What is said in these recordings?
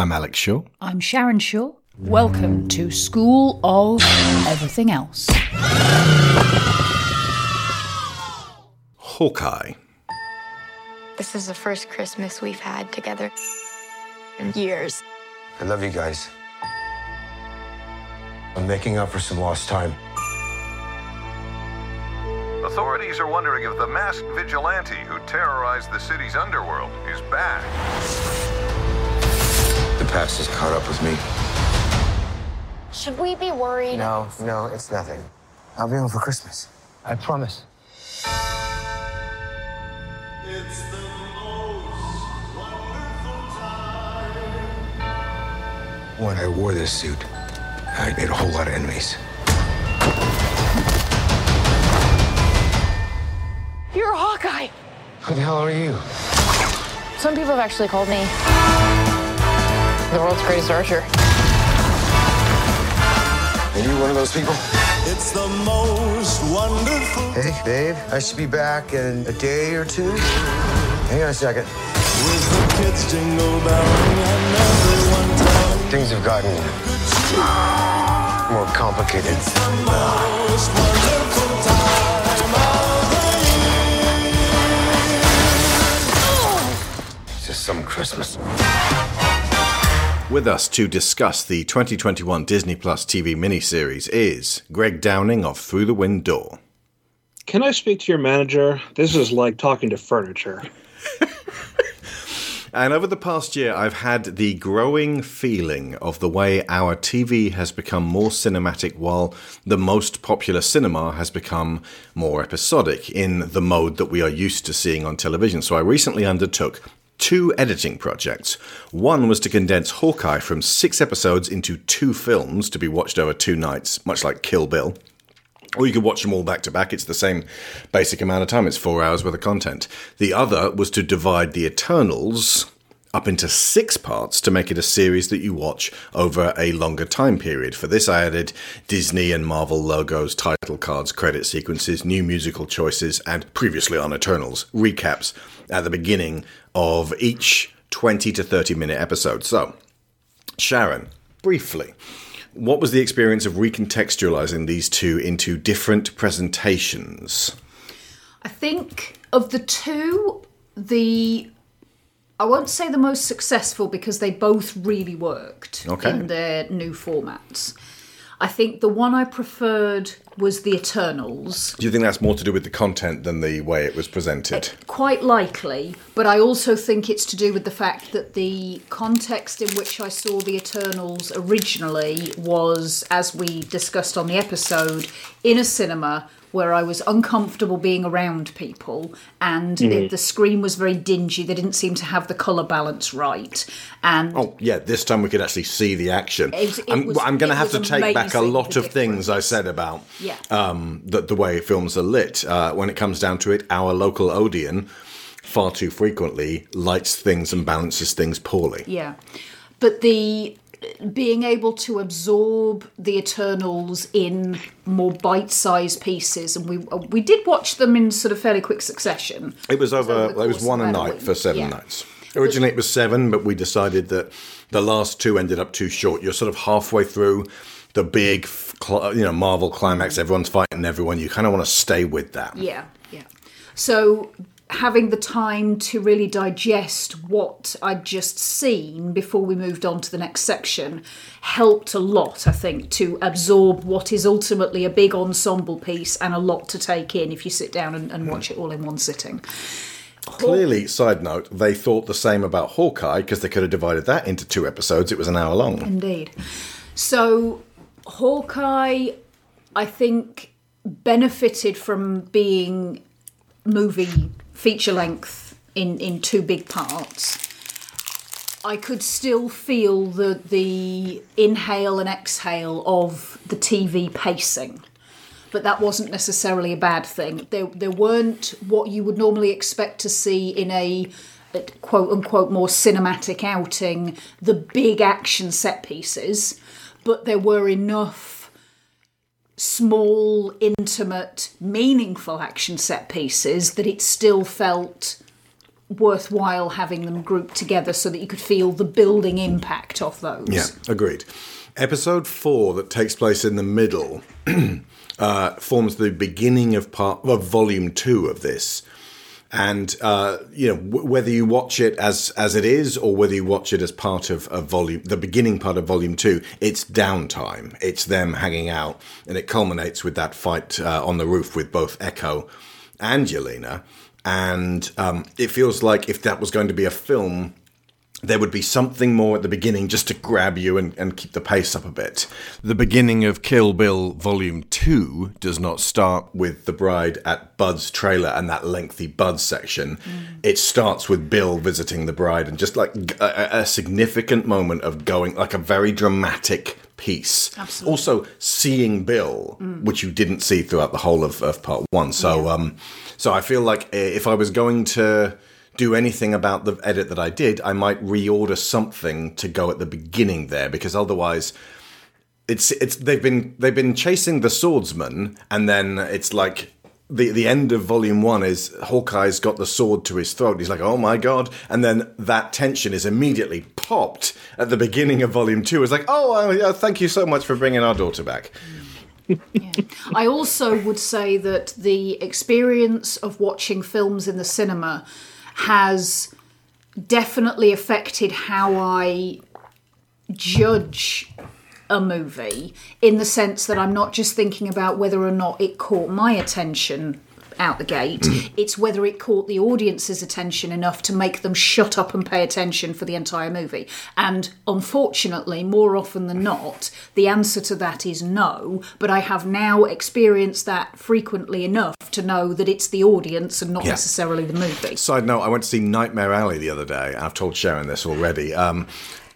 I'm Alex Shaw. I'm Sharon Shaw. Welcome to School of Everything Else. Hawkeye. This is the first Christmas we've had together in years. I love you guys. I'm making up for some lost time. Authorities are wondering if the masked vigilante who terrorized the city's underworld is back. The past has caught up with me. Should we be worried? No, no, it's nothing. I'll be home for Christmas. I promise. When I wore this suit, I made a whole lot of enemies. You're a Hawkeye. Who the hell are you? Some people have actually called me the world's greatest archer. Are you one of those people? It's the most wonderful Hey, babe, I should be back in a day or two. Hang on a second. with the kids jingle belling and everyone Things have gotten more complicated. most wonderful time of the. It's just some Christmas. With us to discuss the 2021 Disney Plus TV miniseries is Greg Downing of Through the Wind Door. Can I speak to your manager? This is like talking to furniture. And over the past year, I've had the growing feeling of the way our TV has become more cinematic while the most popular cinema has become more episodic in the mode that we are used to seeing on television. So I recently undertook two editing projects. One was to condense Hawkeye from six episodes into two films to be watched over two nights, much like Kill Bill. Or you could watch them all back to back. It's the same basic amount of time. It's four hours worth of content. The other was to divide the Eternals up into six parts to make it a series that you watch over a longer time period. For this, I added Disney and Marvel logos, title cards, credit sequences, new musical choices, and previously on Eternals recaps at the beginning of each 20 to 30 minute episode. So, Sharon, briefly, what was the experience of recontextualizing these two into different presentations? I think of the two, the I won't say the most successful because they both really worked Okay. in their new formats. I think the one I preferred was the Eternals. Do you think that's more to do with the content than the way it was presented? Uh, quite likely, but I also think it's to do with the fact that the context in which I saw the Eternals originally was, as we discussed on the episode, in a cinema where I was uncomfortable being around people and it, the screen was very dingy. They didn't seem to have the colour balance right. And Oh, yeah, this time we could actually see the action. It- it I'm, I'm going to have to take back a lot of things I said about Yeah. um, the, the way films are lit. Uh, when it comes down to it, our local Odeon far too frequently lights things and balances things poorly. Yeah, but the being able to absorb the Eternals in more bite-sized pieces, and we we did watch them in sort of fairly quick succession. It was over. It was one a night week. for seven Yeah. nights. Originally, it was seven, but we decided that the last two ended up too short. You're sort of halfway through the big, you know, Marvel climax. Everyone's fighting everyone. You kind of want to stay with that. Yeah, yeah. So having the time to really digest what I'd just seen before we moved on to the next section helped a lot, I think, to absorb what is ultimately a big ensemble piece and a lot to take in if you sit down and, and watch it all in one sitting. Clearly, side note, they thought the same about Hawkeye because they could have divided that into two episodes. It was an hour long. Indeed. So, Hawkeye, I think, benefited from being movie feature length in, in two big parts. I could still feel the the inhale and exhale of the TV pacing. But that wasn't necessarily a bad thing. There, there weren't what you would normally expect to see in a quote unquote more cinematic outing, the big action set pieces, but there were enough small, intimate, meaningful action set pieces that it still felt worthwhile having them grouped together so that you could feel the building impact of those. Yeah, agreed. Episode four, that takes place in the middle, uh, forms the beginning of part of volume two of this. And uh, you know w- whether you watch it as as it is, or whether you watch it as part of, of volume, the beginning part of volume two, it's downtime. It's them hanging out, and it culminates with that fight uh, on the roof with both Echo and Yelena. And um, it feels like if that was going to be a film, there would be something more at the beginning just to grab you and, and keep the pace up a bit. The beginning of Kill Bill Volume 2 does not start with the bride at Bud's trailer and that lengthy Bud section. It starts with Bill visiting the bride and just like a significant moment of going, like a very dramatic piece. Absolutely. Also, seeing Bill, which you didn't see throughout the whole of, of part one. So, um, so I feel like eh, if I was going to do anything about the edit that I did, I might reorder something to go at the beginning there because otherwise it's it's they've been they've been chasing the swordsman and then it's like the the end of volume one is Hawkeye's got the sword to his throat. He's like, oh my god, and then that tension is immediately popped at the beginning of volume two. It's like, oh, thank you so much for bringing our daughter back. I also would say that the experience of watching films in the cinema has definitely affected how I judge a movie in the sense that I'm not just thinking about whether or not it caught my attention out the gate, it's whether it caught the audience's attention enough to make them shut up and pay attention for the entire movie. And unfortunately, more often than not, the answer to that is no, but I have now experienced that frequently enough to know that it's the audience and not Yeah. necessarily the movie. Side note: I went to see Nightmare Alley the other day. I've told Sharon this already. Um,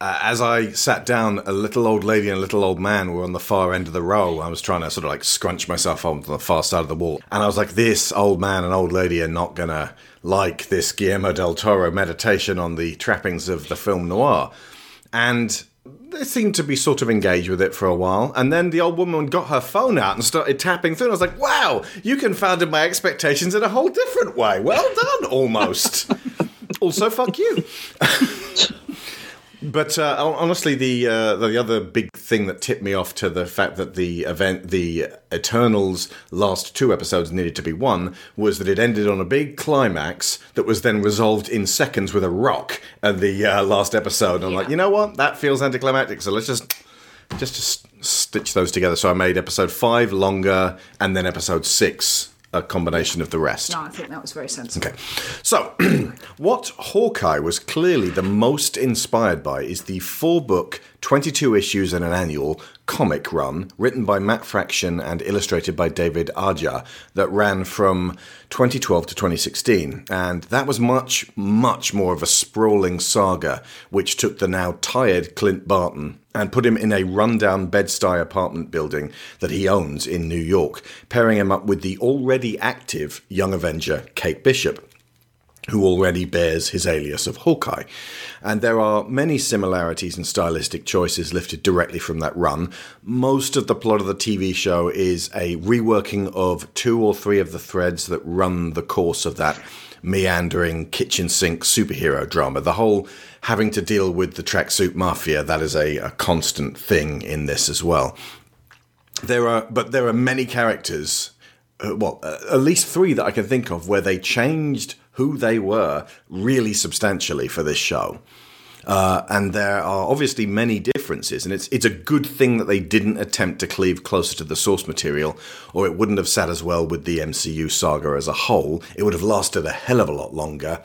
uh, as I sat down, a little old lady and a little old man were on the far end of the row. I was trying to sort of like scrunch myself onto the far side of the wall, and I was like, "This old man and old lady are not gonna like this Guillermo del Toro meditation on the trappings of the film noir," and they seemed to be sort of engaged with it for a while, and then the old woman got her phone out and started tapping through. And I was like, "Wow, you confounded my expectations in a whole different way. Well done, almost." also, fuck you. But uh, honestly, the uh, the other big thing that tipped me off to the fact that the event, the Eternals' last two episodes needed to be one, was that it ended on a big climax that was then resolved in seconds with a rock at the uh, last episode. And I'm like, you know what? That feels anticlimactic. So let's just just just stitch those together. So I made episode five longer, and then episode six a combination of the rest. No, I think that was very sensible. Okay. So, what Hawkeye was clearly the most inspired by is the four book, 22 issues and an annual comic run written by Matt Fraction and illustrated by David Aja that ran from 2012 to 2016. And that was much, much more of a sprawling saga, which took the now tired Clint Barton and put him in a rundown Bed-Stuy apartment building that he owns in New York, pairing him up with the already active young Avenger Kate Bishop who already bears his alias of Hawkeye. And there are many similarities and stylistic choices lifted directly from that run. Most of the plot of the TV show is a reworking of two or three of the threads that run the course of that meandering kitchen sink superhero drama. The whole having to deal with the tracksuit mafia, that is a, a constant thing in this as well. There are, but there are many characters uh, well, uh, at least three that I can think of where they changed who they were really substantially for this show. Uh, and there are obviously many differences, and it's it's a good thing that they didn't attempt to cleave closer to the source material, or it wouldn't have sat as well with the MCU saga as a whole. It would have lasted a hell of a lot longer.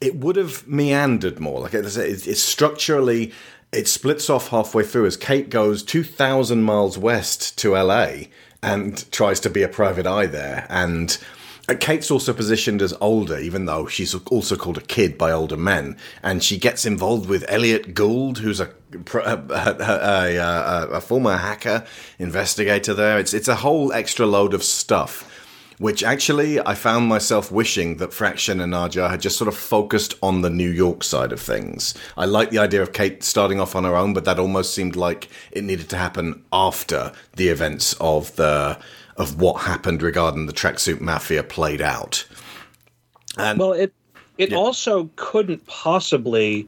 It would have meandered more. Like it's, it's, it's structurally, it splits off halfway through as Kate goes two thousand miles west to LA and tries to be a private eye there, and Kate's also positioned as older, even though she's also called a kid by older men, and she gets involved with Elliot Gould, who's a a, a, a, a former hacker investigator. There, it's it's a whole extra load of stuff. Which actually, I found myself wishing that Fraction and Aja had just sort of focused on the New York side of things. I like the idea of Kate starting off on her own, but that almost seemed like it needed to happen after the events of the of what happened regarding the tracksuit mafia played out. Well, it It also couldn't possibly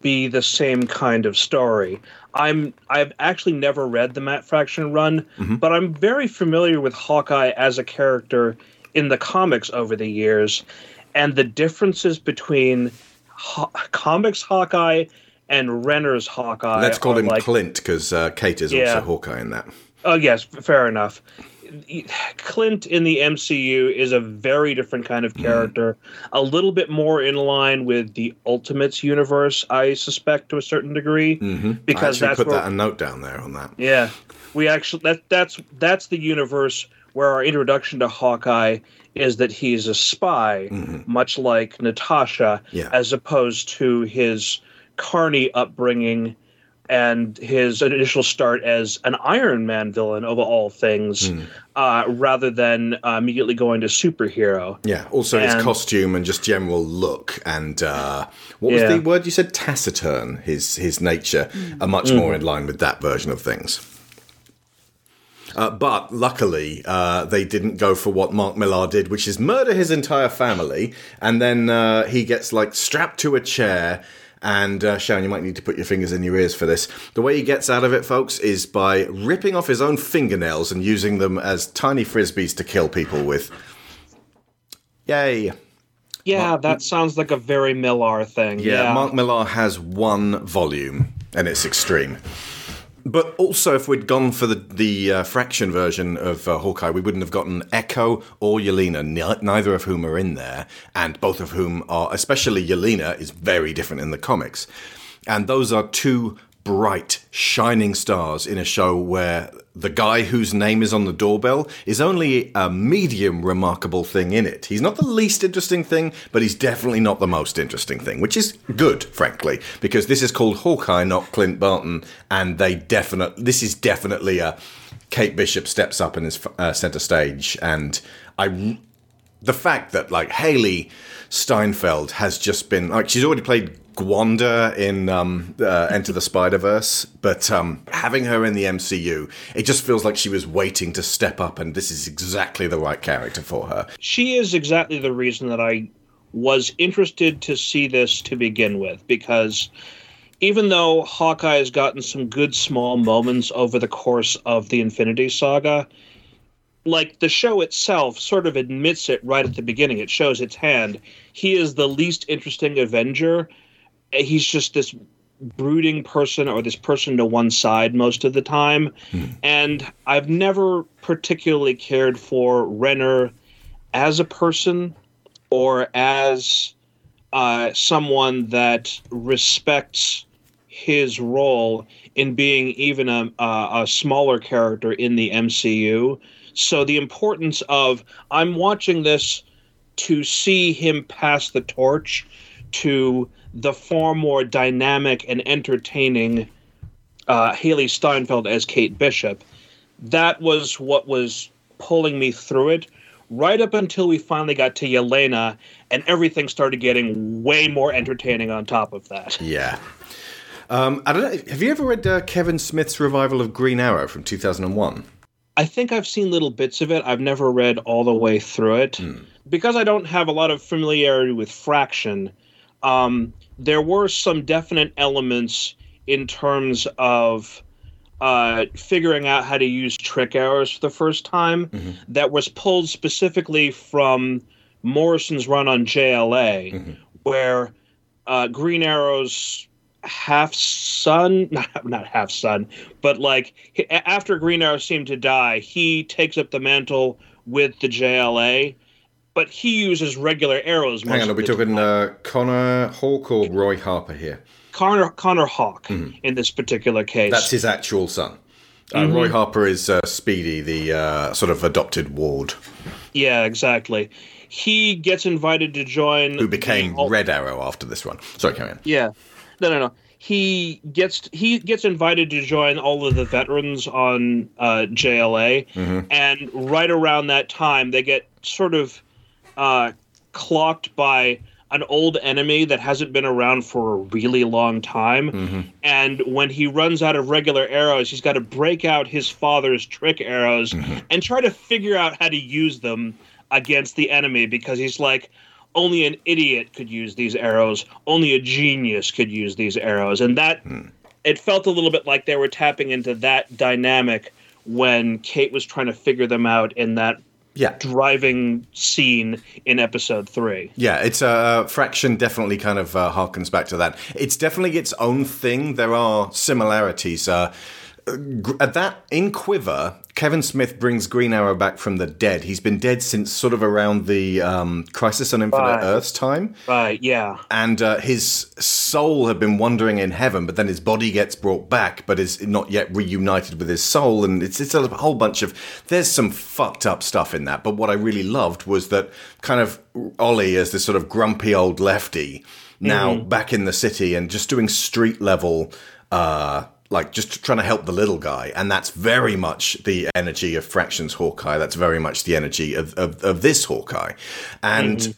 be the same kind of story. I'm I've actually never read the Matt Fraction run, but I'm very familiar with Hawkeye as a character in the comics over the years, and the differences between Haw- comics Hawkeye and Renner's Hawkeye. Let's call him like, Clint because uh, Kate is Yeah. also Hawkeye in that. Oh yes, fair enough. Clint in the MCU is a very different kind Mm-hmm. of character, a little bit more in line with the Ultimates universe, I suspect to a certain degree, Mm-hmm. I because that's put where, that a note down there on that. yeah, we actually that that's that's the universe where our introduction to Hawkeye is that he's a spy, much like Natasha, Mm-hmm. Yeah. as opposed to his carny upbringing and his initial start as an Iron Man villain of all things, Hmm. uh, rather than uh, immediately going to superhero. Yeah. Also, his costume and just general look, and uh, what was Yeah. the word you said? Taciturn. His his nature are much Mm. more in line with that version of things. Uh, but luckily, uh, they didn't go for what Mark Millar did, which is murder his entire family, and then uh, he gets like strapped to a chair. And uh, Sharon, you might need to put your fingers in your ears for this. The way he gets out of it, folks, is by ripping off his own fingernails and using them as tiny frisbees to kill people with. Yay! Yeah, that sounds like a very Millar thing. Yeah, Yeah, Mark Millar has one volume, and it's extreme. But also, if we'd gone for the the uh, Fraction version of uh, Hawkeye, we wouldn't have gotten Echo or Yelena, neither of whom are in there, and both of whom are, especially Yelena, is very different in the comics. And those are two bright, shining stars in a show where the guy whose name is on the doorbell is only a medium remarkable thing in it. He's not the least interesting thing, but he's definitely not the most interesting thing, which is good, frankly, because this is called Hawkeye, not Clint Barton, and they definitely this is definitely a Kate Bishop steps up and is uh, center stage, and I the fact that like Hailee Steinfeld has just been like she's already played Gwanda in um, uh, Enter the Spider Verse, but um, having her in the MCU, it just feels like she was waiting to step up, and this is exactly the right character for her. she is exactly the reason that I was interested to see this to begin with, because even though Hawkeye has gotten some good small moments over the course of the Infinity Saga, like the show itself sort of admits it right at the beginning. It shows its hand. He is the least interesting Avenger. He's just this brooding person or this person to one side most of the time. And I've never particularly cared for Renner as a person or as uh, someone that respects his role in being even a, a, a smaller character in the MCU. So the importance of I'm watching this to see him pass the torch to the far more dynamic and entertaining uh, Hailee Steinfeld as Kate Bishop. That was what was pulling me through it right up until we finally got to Yelena and everything started getting way more entertaining on top of that. Yeah. Um, I don't know. Have you ever read uh, Kevin Smith's revival of Green Arrow from 2001? I think I've seen little bits of it. I've never read all the way through it. Because I don't have a lot of familiarity with Fraction, um, there were some definite elements in terms of uh, figuring out how to use trick arrows for the first time that was pulled specifically from Morrison's run on JLA, where uh, Green Arrow's half son, not, not half son, but like after Green Arrow seemed to die, he takes up the mantle with the JLA, but he uses regular arrows. Hang on, are we talking uh, Connor Hawk or Roy Harper here? Connor Connor Hawk in this particular case. That's his actual son. Uh, Roy Harper is uh, Speedy, the uh, sort of adopted ward yeah, exactly. He gets invited to join. who became the Red Arrow after this one? Sorry, carry on. Yeah. No, no, no. He gets he gets invited to join all of the veterans on uh, JLA, and right around that time, they get sort of uh, clocked by an old enemy that hasn't been around for a really long time. Mm-hmm. And when he runs out of regular arrows, he's got to break out his father's trick arrows mm-hmm. and try to figure out how to use them against the enemy because he's like, only an idiot could use these arrows. Only a genius could use these arrows, and that hmm. it felt a little bit like they were tapping into that dynamic when Kate was trying to figure them out in that Yeah. driving scene in episode three. Yeah, it's a uh, fraction. Definitely, kind of uh, harkens back to that. It's definitely its own thing. There are similarities. Uh, at that in Quiver, Kevin Smith brings Green Arrow back from the dead. He's been dead since sort of around the um, Crisis on Infinite Right. Earths time, Right? Yeah. and uh, his soul had been wandering in heaven, but then his body gets brought back, but is not yet reunited with his soul, and it's it's a whole bunch of. There's some fucked up stuff in that, but what I really loved was that kind of Ollie as this sort of grumpy old lefty now back in the city and just doing street level. Uh, like just trying to help the little guy, and that's very much the energy of Fractions Hawkeye. That's very much the energy of of, of this Hawkeye, and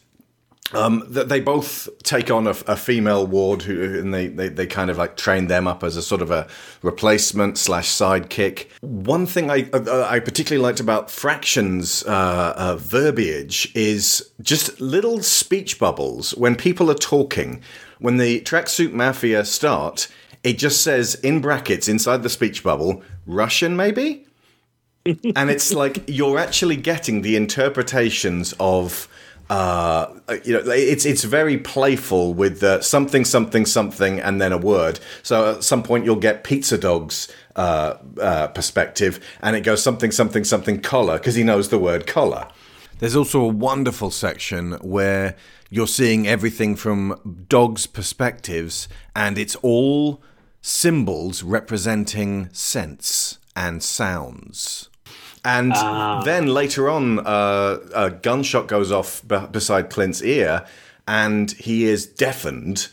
um, that they both take on a, a female ward who and they, they, they kind of like train them up as a sort of a replacement slash sidekick. One thing I uh, I particularly liked about Fractions uh, uh, verbiage is just little speech bubbles when people are talking. When the tracksuit mafia start, it just says in brackets inside the speech bubble, Russian maybe? and it's like you're actually getting the interpretations of uh you know it's it's very playful with uh, something something something and then a word so at some point you'll get pizza dog's uh, uh perspective and it goes something something something collar because he knows the word collar there's also a wonderful section where you're seeing everything from dogs' perspectives, and it's all symbols representing sense and sounds. And then later on, uh, a gunshot goes off b- beside Clint's ear, and he is deafened.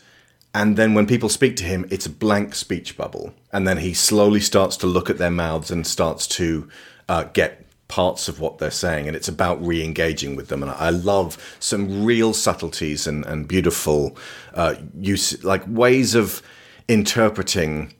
And then when people speak to him, it's a blank speech bubble. And then he slowly starts to look at their mouths and starts to uh, get parts of what they're saying. And it's about re engaging with them. And I love some real subtleties and, and beautiful uh, use, like ways of interpreting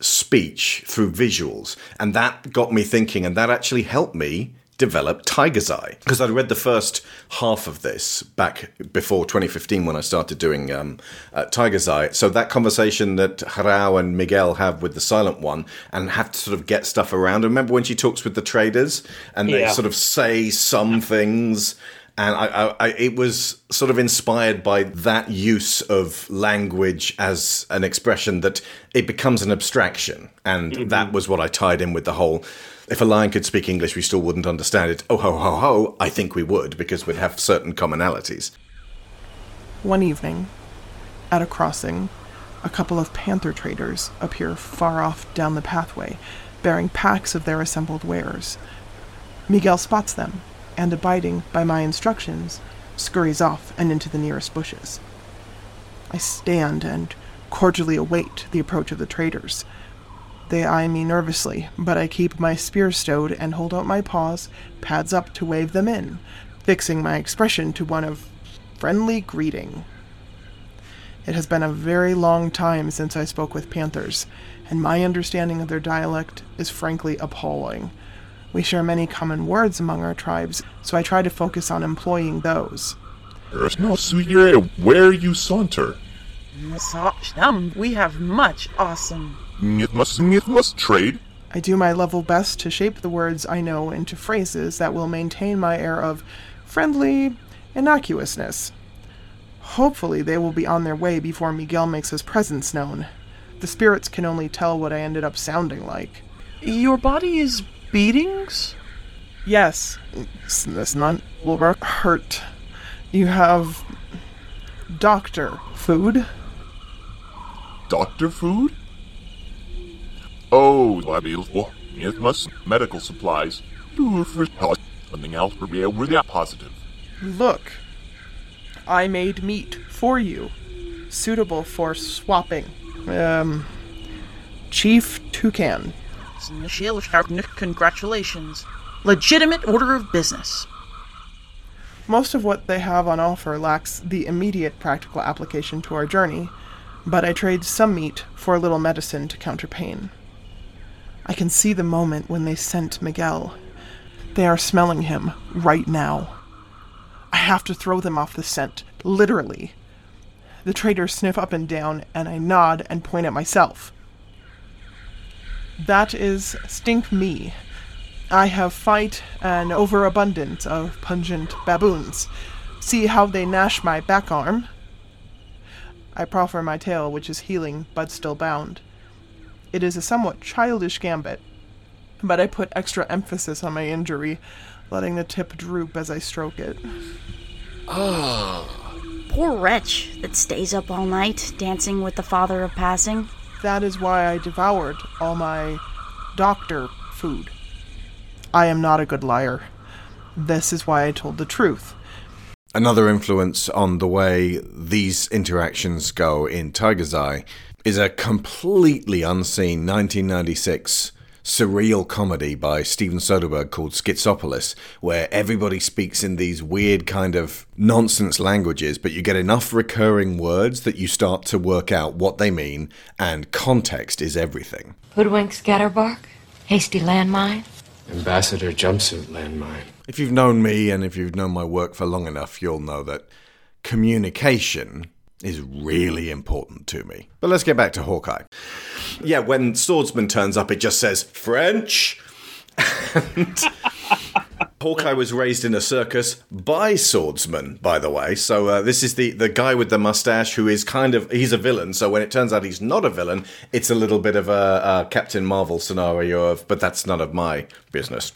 speech through visuals. And that got me thinking, and that actually helped me develop Tiger's Eye. Because I'd read the first half of this back before 2015 when I started doing um, uh, Tiger's Eye. So that conversation that Harao and Miguel have with the Silent One and have to sort of get stuff around. I Remember when she talks with the traders and they Yeah. sort of say some things and I, I, I, it was sort of inspired by that use of language as an expression that it becomes an abstraction, and mm-hmm. that was what I tied in with the whole. If a lion could speak English, we still wouldn't understand it. Oh ho ho ho! I think we would because we'd have certain commonalities. One evening, at a crossing, a couple of panther traders appear far off down the pathway, bearing packs of their assembled wares. Miguel spots them, and abiding by my instructions, scurries off and into the nearest bushes. I stand and cordially await the approach of the traders. They eye me nervously, but I keep my spear stowed and hold out my paws, pads up to wave them in, fixing my expression to one of friendly greeting. It has been a very long time since I spoke with panthers, and my understanding of their dialect is frankly appalling. We share many common words among our tribes, so I try to focus on employing those. There's no sweeter where you saunter. We have much awesome. It must, it must trade. I do my level best to shape the words I know into phrases that will maintain my air of friendly innocuousness. Hopefully, they will be on their way before Miguel makes his presence known. The spirits can only tell what I ended up sounding like. Your body is beatings? Yes, it's, it's not will hurt. You have doctor food. Doctor food? Oh, Labil, it must medical supplies. Do for something else for me over that positive. Look, I made meat for you, suitable for swapping. Um, Chief Toucan. Congratulations. Legitimate order of business. Most of what they have on offer lacks the immediate practical application to our journey, but I trade some meat for a little medicine to counter pain. I can see the moment when they sent Miguel. They are smelling him right now. I have to throw them off the scent, literally. The traders sniff up and down, and I nod and point at myself. That is Stink Me. I have fight an overabundance of pungent baboons. See how they gnash my back arm? I proffer my tail, which is healing but still bound. It is a somewhat childish gambit, but I put extra emphasis on my injury, letting the tip droop as I stroke it. Ah, Poor wretch that stays up all night dancing with the father of passing. That is why I devoured all my doctor food. I am not a good liar. This is why I told the truth. Another influence on the way these interactions go in Tiger's Eye is a completely unseen 1996 surreal comedy by Steven Soderbergh called Schizopolis, where everybody speaks in these weird kind of nonsense languages, but you get enough recurring words that you start to work out what they mean, and context is everything. Hoodwink scatterbark? Hasty landmine? Ambassador jumpsuit landmine. If you've known me and if you've known my work for long enough, you'll know that communication is really important to me. But let's get back to Hawkeye. Yeah, when Swordsman turns up, it just says French. And Hawkeye was raised in a circus by swordsmen, by the way. So uh, this is the the guy with the mustache who is kind of he's a villain. So when it turns out he's not a villain, it's a little bit of a, a Captain Marvel scenario of, but that's none of my business.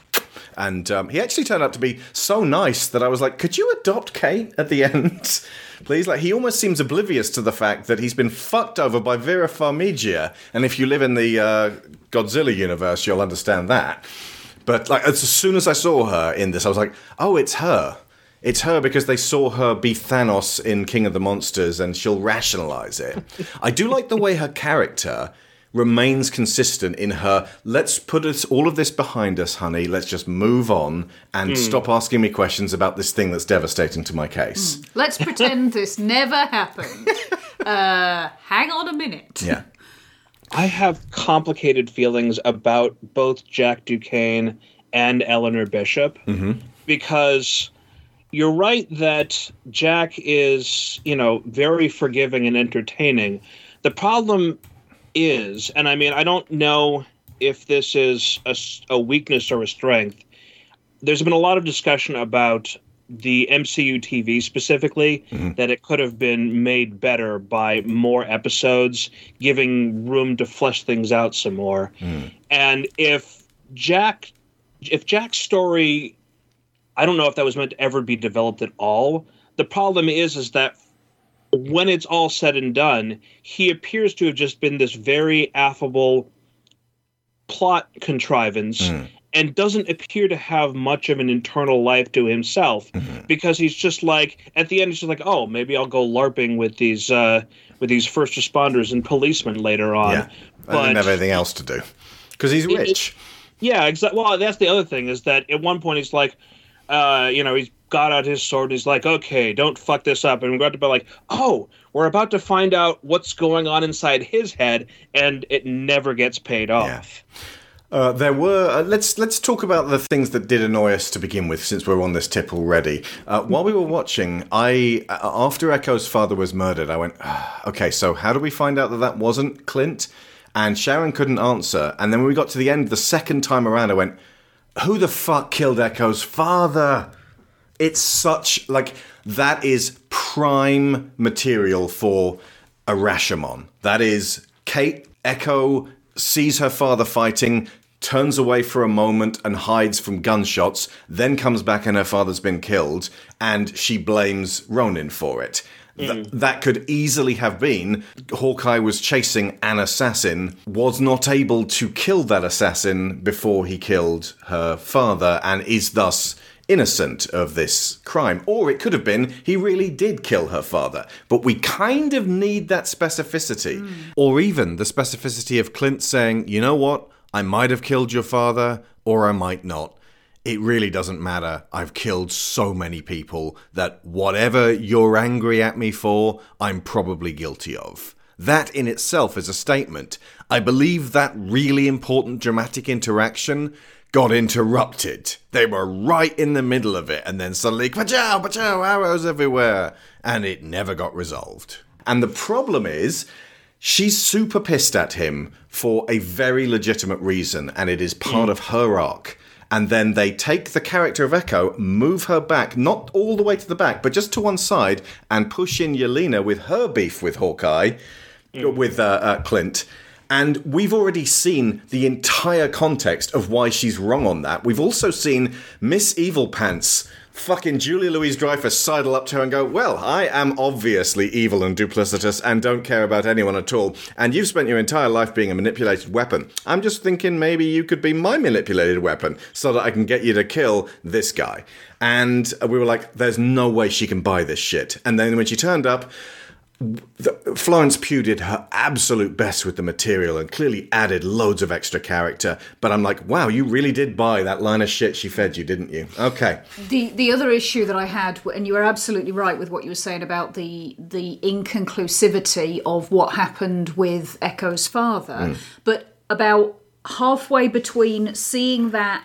And um, he actually turned out to be so nice that I was like, could you adopt Kate at the end? Please, like he almost seems oblivious to the fact that he's been fucked over by Vera Farmiga, and if you live in the uh, Godzilla universe, you'll understand that. But like as soon as I saw her in this, I was like, oh, it's her. It's her because they saw her be Thanos in King of the Monsters and she'll rationalize it. I do like the way her character remains consistent in her let's put us all of this behind us honey let's just move on and Mm. stop asking me questions about this thing that's devastating to my case Let's pretend this never happened. Uh, hang on a minute. yeah I have complicated feelings about both Jack Duquesne and Eleanor Bishop mm-hmm. because you're right that Jack is, you know, very forgiving and entertaining. The problem is, and I mean, I don't know if this is a weakness or a strength. There's been a lot of discussion about the MCU TV specifically mm-hmm. that it could have been made better by more episodes, giving room to flesh things out some more. Mm. And if Jack, if Jack's story, I don't know if that was meant to ever be developed at all. The problem is, is that when it's all said and done, he appears to have just been this very affable plot contrivance and doesn't appear to have much of an internal life to himself because he's just like at the end he's just like oh maybe I'll go larping with these uh with these first responders and policemen later on. Yeah. I didn't have anything else to do. Because he's It- rich. Yeah, exactly. Well, that's the other thing is that at one point he's like, uh, you know, he's got out his sword and he's like, okay, don't fuck this up. And we're about to be like, oh, we're about to find out what's going on inside his head, and it never gets paid off. Uh, there were. Uh, let's let's talk about the things that did annoy us to begin with, since we're on this tip already. Uh, while we were watching, I uh, after Echo's father was murdered, I went, "Ah, okay, so how do we find out that that wasn't Clint? And Sharon couldn't answer. And then when we got to the end, the second time around, I went, who the fuck killed Echo's father? It's such like that is prime material for a Rashomon. That is Kate Echo sees her father fighting, turns away for a moment and hides from gunshots, then comes back and her father's been killed, and she blames Ronin for it. Th- mm. that could easily have been Hawkeye was chasing an assassin, was not able to kill that assassin before he killed her father, and is thus innocent of this crime. Or it could have been he really did kill her father. But we kind of need that specificity. Hmm. Or even the specificity of Clint saying, you know what, I might have killed your father, or I might not. It really doesn't matter. I've killed so many people that whatever you're angry at me for, I'm probably guilty of. That in itself is a statement. I believe that really important dramatic interaction got interrupted. They were right in the middle of it, and then suddenly, pachow, pachow, arrows everywhere, and it never got resolved. And the problem is, she's super pissed at him for a very legitimate reason, and it is part of her arc. And then they take the character of Echo, move her back, not all the way to the back, but just to one side, and push in Yelena with her beef with Hawkeye, with uh, uh, Clint. And we've already seen the entire context of why she's wrong on that. We've also seen Miss Evil Pants, fucking Julia Louise Dreyfus, sidle up to her and go, Well, I am obviously evil and duplicitous and don't care about anyone at all. And you've spent your entire life being a manipulated weapon. I'm just thinking maybe you could be my manipulated weapon so that I can get you to kill this guy. And we were like, There's no way she can buy this shit. And then when she turned up, Florence Pugh did her absolute best with the material and clearly added loads of extra character. But I'm like, wow, you really did buy that line of shit she fed you, didn't you? Okay. The the other issue that I had, and you were absolutely right with what you were saying about the the inconclusivity of what happened with Echo's father, Mm. but about halfway between seeing that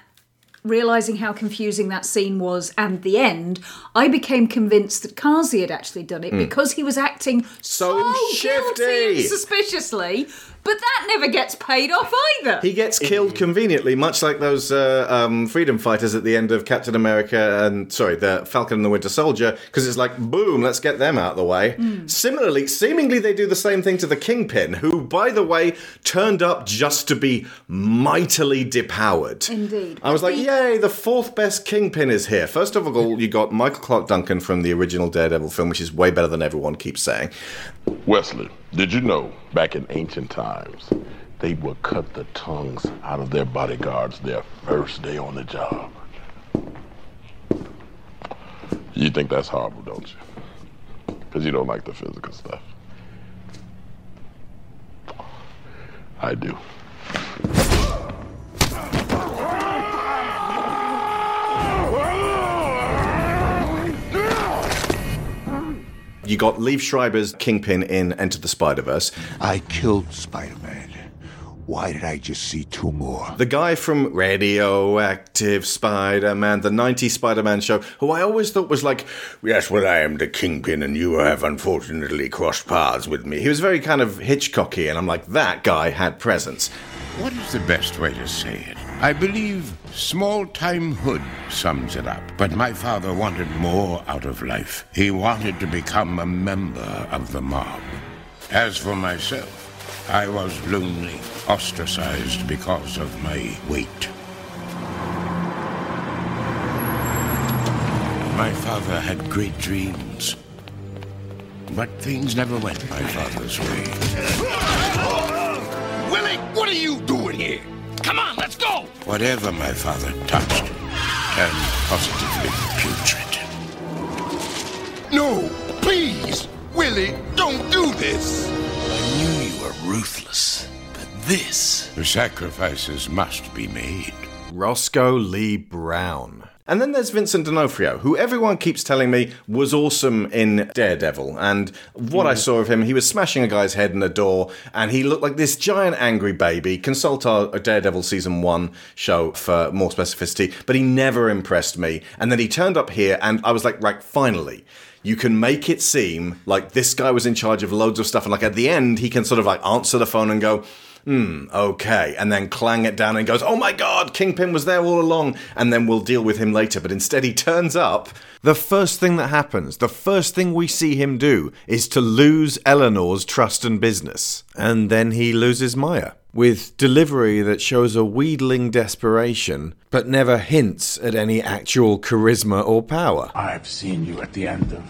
realizing how confusing that scene was and the end i became convinced that Kazi had actually done it Mm. because he was acting so, guilty shifty. suspiciously but that never gets paid off either He gets killed conveniently, much like those uh, um, freedom fighters at the end of Captain America and, sorry, the Falcon and the Winter Soldier, because it's like, boom, let's get them out of the way. Mm. Similarly, seemingly they do the same thing to the Kingpin, who, by the way, turned up just to be mightily depowered. indeed I was like, yay, the fourth best Kingpin is here. First of all, you got Michael Clarke Duncan from the original Daredevil film, which is way better than everyone keeps saying. Wesley, did you know back in ancient times, they would cut the tongues out of their bodyguards their first day on the job? You think that's horrible, don't you? Because you don't like the physical stuff. I do. You got Liev Schreiber's Kingpin in Enter the Spider Verse. I killed Spider Man. Why did I just see two more? The guy from Radioactive Spider Man, the 90s Spider Man show, who I always thought was like, Yes, well, I am the Kingpin, and you have unfortunately crossed paths with me. He was very kind of Hitchcocky, and I'm like, That guy had presence. What is the best way to say it? I believe small time hood sums it up. But my father wanted more out of life. He wanted to become a member of the mob. As for myself, I was lonely, ostracized because of my weight. My father had great dreams. But things never went my father's way. Willie, what are you doing here? Come on, let's go! Whatever my father touched turned positively putrid. No, please! Willie, don't do this! I knew you were ruthless, but this. The sacrifices must be made. Roscoe Lee Browne. And then there's Vincent D'Onofrio, who everyone keeps telling me was awesome in Daredevil. And what I Mm. saw of him, he was smashing a guy's head in a door, and he looked like this giant angry baby. Consult our Daredevil season one show for more specificity, but he never impressed me. And then he turned up here, and I was like, right, finally. You can make it seem like this guy was in charge of loads of stuff, and like at the end, he can sort of like answer the phone and go, hmm, okay, and then clang it down and goes, oh my god, Kingpin was there all along, and then we'll deal with him later. But instead, he turns up. The first thing that happens, the first thing we see him do, is to lose Eleanor's trust and business. And then he loses Maya. With delivery that shows a wheedling desperation, but never hints at any actual charisma or power. I've seen you at the end of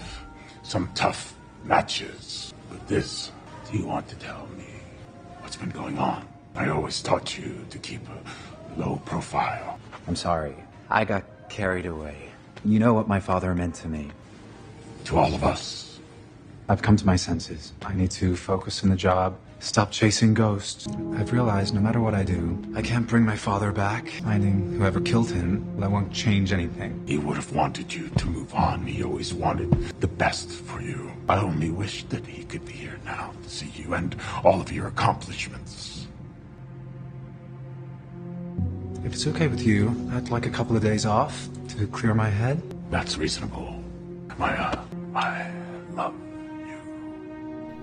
some tough matches. But this, do you want to tell what's been going on? I always taught you to keep a low profile. I'm sorry. I got carried away. You know what my father meant to me. To all of us. I've come to my senses. I need to focus on the job, stop chasing ghosts. I've realized no matter what I do, I can't bring my father back. Finding whoever killed him, that won't change anything. He would have wanted you to move on. He always wanted the best for you. I only wish that he could be here now to see you and all of your accomplishments. If it's okay with you, I'd like a couple of days off to clear my head. That's reasonable. Maya, uh, I love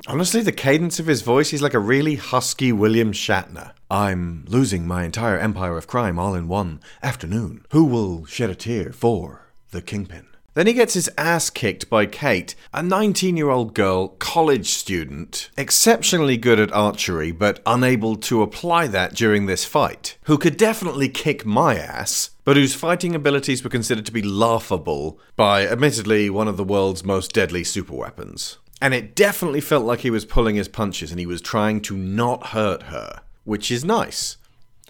Honestly, the cadence of his voice, he's like a really husky William Shatner. I'm losing my entire empire of crime all in one afternoon. Who will shed a tear for the Kingpin? Then he gets his ass kicked by Kate, a 19 year old girl, college student, exceptionally good at archery, but unable to apply that during this fight, who could definitely kick my ass, but whose fighting abilities were considered to be laughable by, admittedly, one of the world's most deadly superweapons. And it definitely felt like he was pulling his punches and he was trying to not hurt her, which is nice.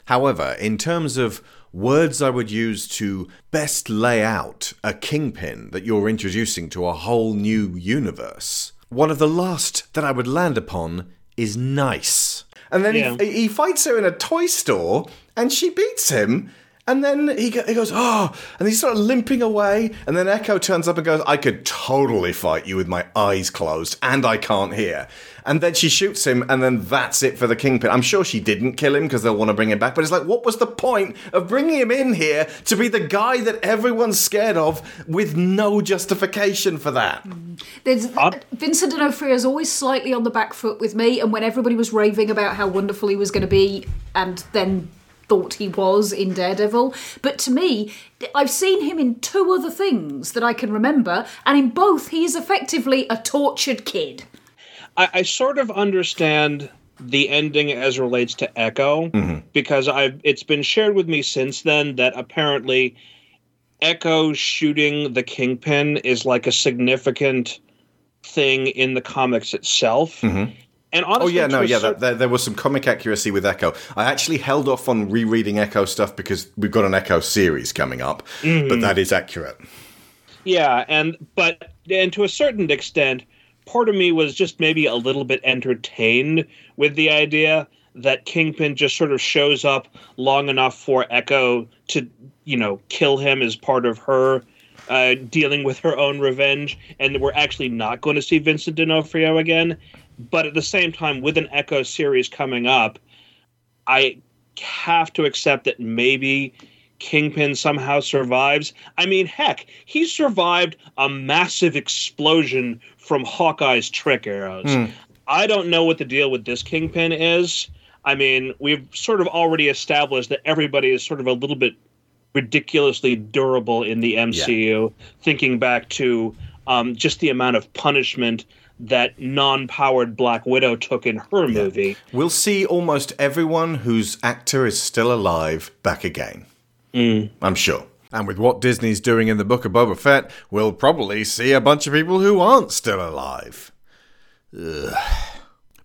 However, in terms of words I would use to best lay out a kingpin that you're introducing to a whole new universe, one of the last that I would land upon is nice. And then Yeah. he, he fights her in a toy store and she beats him. And then he, go- he goes, oh, and he's sort of limping away. And then Echo turns up and goes, I could totally fight you with my eyes closed and I can't hear. And then she shoots him, and then that's it for the Kingpin. I'm sure she didn't kill him because they'll want to bring him back. But it's like, what was the point of bringing him in here to be the guy that everyone's scared of with no justification for that? Mm. There's Vincent D'Onofrio is always slightly on the back foot with me, and when everybody was raving about how wonderful he was going to be, and then thought he was in Daredevil, but to me, I've seen him in two other things that I can remember, and in both he is effectively a tortured kid. I, I sort of understand the ending as relates to Echo mm-hmm. because I've it's been shared with me since then that apparently Echo shooting the Kingpin is like a significant thing in the comics itself. Mm-hmm. And Oh yeah, no, yeah. cer- That, there, there was some comic accuracy with Echo. I actually held off on rereading Echo stuff because we've got an Echo series coming up, but Mhm. that is accurate. Yeah, and but and to a certain extent, part of me was just maybe a little bit entertained with the idea that Kingpin just sort of shows up long enough for Echo to, you know, kill him as part of her uh, dealing with her own revenge, and we're actually not going to see Vincent D'Onofrio again. But at the same time, with an Echo series coming up, I have to accept that maybe Kingpin somehow survives. I mean, heck, he survived a massive explosion from Hawkeye's trick arrows. Hmm. I don't know what the deal with this Kingpin is. I mean, we've sort of already established that everybody is sort of a little bit ridiculously durable in the MCU, thinking back to um, just the amount of punishment that non powered Black Widow took in her movie. We'll see almost everyone whose actor is still alive back again. Mm. I'm sure. And with what Disney's doing in the Book of Boba Fett, we'll probably see a bunch of people who aren't still alive. Ugh.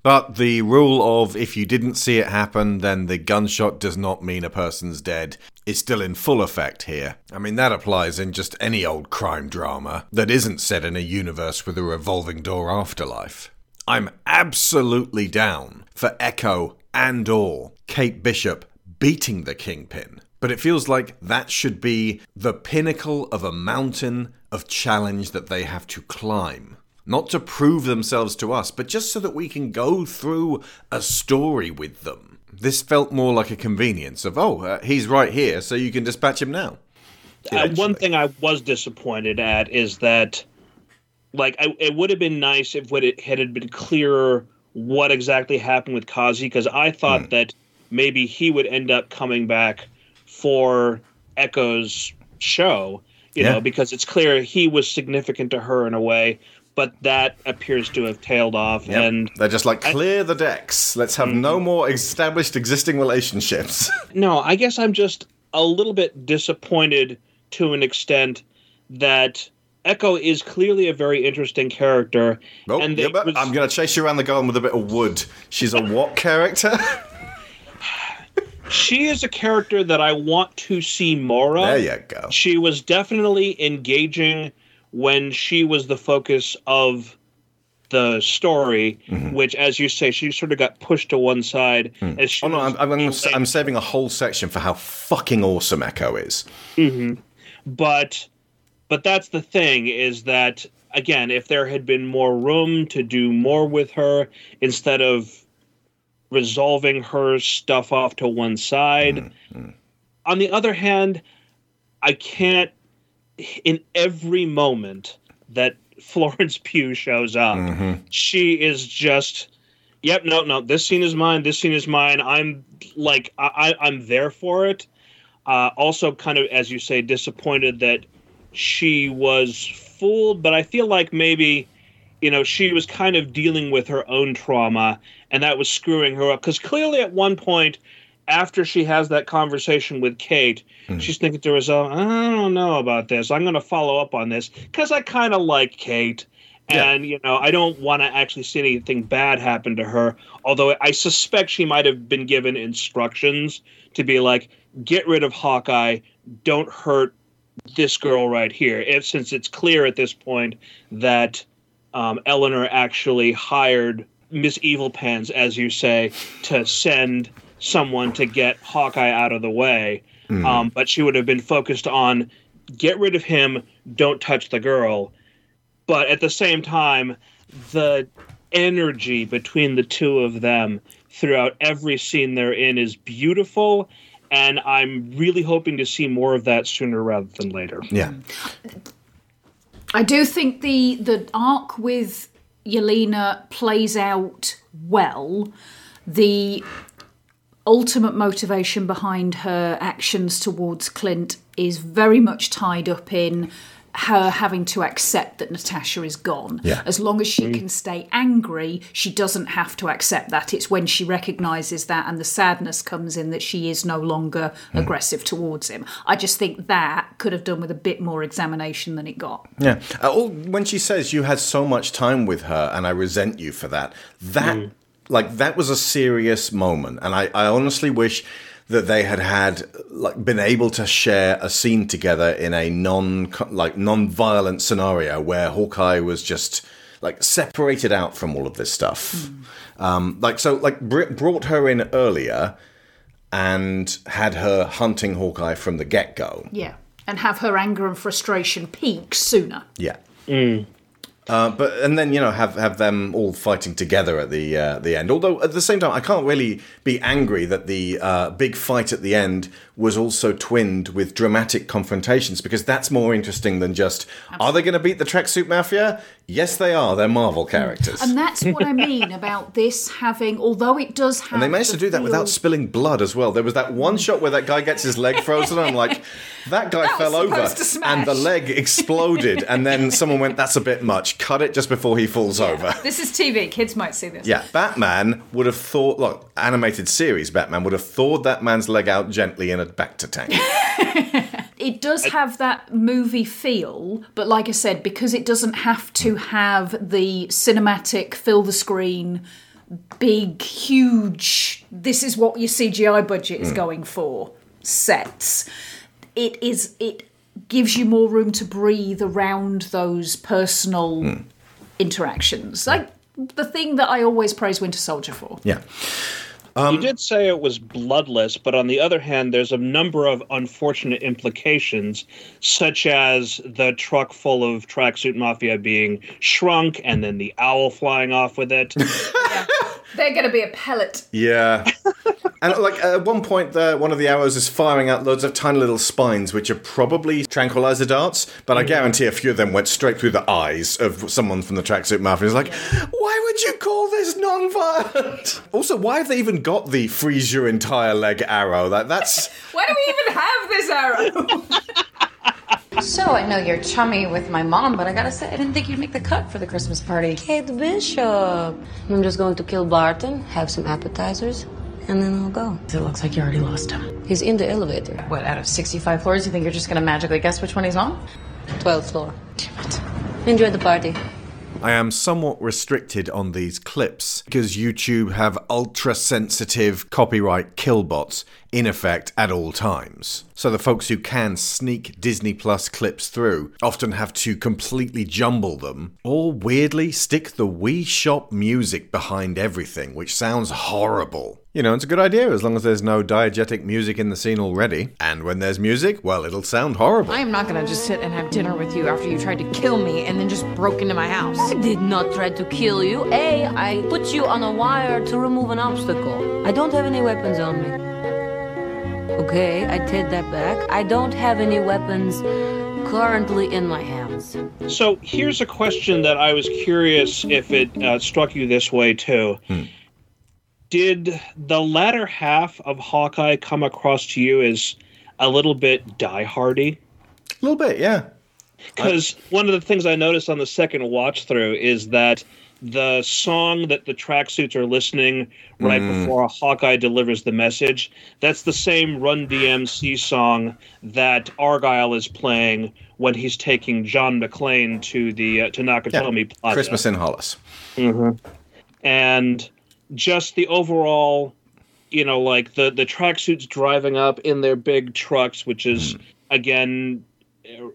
But the rule of if you didn't see it happen, then the gunshot does not mean a person's dead is still in full effect here. I mean, that applies in just any old crime drama that isn't set in a universe with a revolving door afterlife. I'm absolutely down for Echo and or Kate Bishop beating the Kingpin. But it feels like that should be the pinnacle of a mountain of challenge that they have to climb. Not to prove themselves to us, but just so that we can go through a story with them. This felt more like a convenience of, oh, uh, he's right here, so you can dispatch him now. Uh, one thing I was disappointed at is that, like, I, it would have been nice if what it had been clearer what exactly happened with Kazi, because I thought Hmm. that maybe he would end up coming back for Echo's show, you Yeah. know, because it's clear he was significant to her in a way, but that appears to have tailed off, Yep. and They're just like, clear the decks. Let's have no mm-hmm. more established existing relationships. No, I guess I'm just a little bit disappointed to an extent that Echo is clearly a very interesting character. Oh, and yeah, was- I'm going to chase you around the garden with a bit of wood. She's a what character? she is a character that I want to see more of. There you go. She was definitely engaging when she was the focus of the story, Mm-hmm. which, as you say, she sort of got pushed to one side. As she oh, no, was I'm, I'm, I'm saving a whole section for how fucking awesome Echo is. hmm But but that's the thing is that again, if there had been more room to do more with her instead of resolving her stuff off to one side, Mm-hmm. on the other hand, I can't. In every moment that Florence Pugh shows up, Mhm. she is just. Yep, no, no. This scene is mine. This scene is mine. I'm like, I, I- I'm there for it. Uh, also, kind of as you say, disappointed that she was fooled, but I feel like maybe, you know, she was kind of dealing with her own trauma, and that was screwing her up. Because clearly, at one point, after she has that conversation with Kate, she's thinking to herself, "I don't know about this. I'm going to follow up on this because I kind of like Kate." And you know, I don't want to actually see anything bad happen to her. Although I suspect she might have been given instructions to be like, "Get rid of Hawkeye. Don't hurt this girl right here." If since it's clear at this point that um, Eleanor actually hired Miss Evil Pants, as you say, to send someone to get Hawkeye out of the way. Mhm. Um, but she would have been focused on get rid of him, don't touch the girl. But at the same time, the energy between the two of them throughout every scene they're in is beautiful. And I'm really hoping to see more of that sooner rather than later. Yeah. I do think the the arc with Yelena plays out well. The ultimate motivation behind her actions towards Clint is very much tied up in her having to accept that Natasha is gone. Yeah. As long as she mm. can stay angry, she doesn't have to accept that. It's when she recognizes that and the sadness comes in that she is no longer hmm. aggressive towards him. I just think that could have done with a bit more examination than it got. Yeah. Uh, when she says you had so much time with her and I resent you for that, that mm. Like that was a serious moment, and I, I honestly wish that they had had like been able to share a scene together in a non like non-violent scenario where Hawkeye was just like separated out from all of this stuff. Um, like so, like br- brought her in earlier and had her hunting Hawkeye from the get go. Yeah. And have her anger and frustration peak sooner. Yeah. Uh, but and then you know have have them all fighting together at the uh, the end. Although at the same time, I can't really be angry that the uh, big fight at the end was also twinned with dramatic confrontations because that's more interesting than just are they going to beat the tracksuit mafia? Yes, they are. They're Marvel mm. characters, And that's what I mean about this having, although it does have. and they managed the to do that feel- without spilling blood as well. There was that one mm. shot where that guy gets his leg frozen. I'm like, that guy fell over supposed to smash. and the leg exploded, and then someone went, "That's a bit much. Cut it just before he falls over." This is TV. Kids might see this. Yeah, Batman would have thought, look, animated series Batman would have thawed that man's leg out gently in a Bacta tank. It does have that movie feel, but like I said, because it doesn't have to have the cinematic, fill the screen, big, huge, this is what your CGI budget is Mm. going for sets, it is, it gives you more room to breathe around those personal interactions. Like the thing that I always praise Winter Soldier for. Yeah. Um, you did say it was bloodless, but on the other hand, there's a number of unfortunate implications, such as the truck full of tracksuit mafia being shrunk and then the owl flying off with it. They're going to be a pellet. Yeah. and like at one point, the, one of the arrows is firing out loads of tiny little spines, which are probably tranquilizer darts, but I mm. guarantee a few of them went straight through the eyes of someone from the tracksuit mafia. It's like, why would you call this non-violent? Also, why have they even got the freeze your entire leg arrow? That that's Why do we even have this arrow? So I know you're chummy with my mom, but I gotta say, I didn't think you'd make the cut for the Christmas party. Kate Bishop. I'm just going to kill Barton, have some appetizers, and then I'll go. It looks like you already lost him. He's in the elevator. What, out of 65 floors, you think you're just gonna magically guess which one he's on? 12th floor. Damn it. Enjoy the party. I am somewhat restricted on these clips because YouTube have ultra sensitive copyright killbots in effect at all times. So the folks who can sneak Disney Plus clips through often have to completely jumble them or weirdly stick the Wii Shop music behind everything, which sounds horrible. You know, it's a good idea as long as there's no diegetic music in the scene already. And when there's music, well, it'll sound horrible. I am not gonna just sit and have dinner with you after you tried to kill me and then just broke into my house. I did not try to kill you. A, I put you on a wire to remove an obstacle. I don't have any weapons on me. Okay, I take that back. I don't have any weapons currently in my hands. So here's a question that I was curious if it uh, struck you this way too. Did the latter half of Hawkeye come across to you as a little bit diehardy? A little bit, yeah. Because one of the things I noticed on the second watch through is that the song that the tracksuits are listening right Mm. before Hawkeye delivers the message, that's the same Run DMC song that Argyle is playing when he's taking John McClane to the uh, to Nakatomi Plaza. Christmas in Hollis. hmm And just the overall, you know, like the the tracksuits driving up in their big trucks, which is again uh,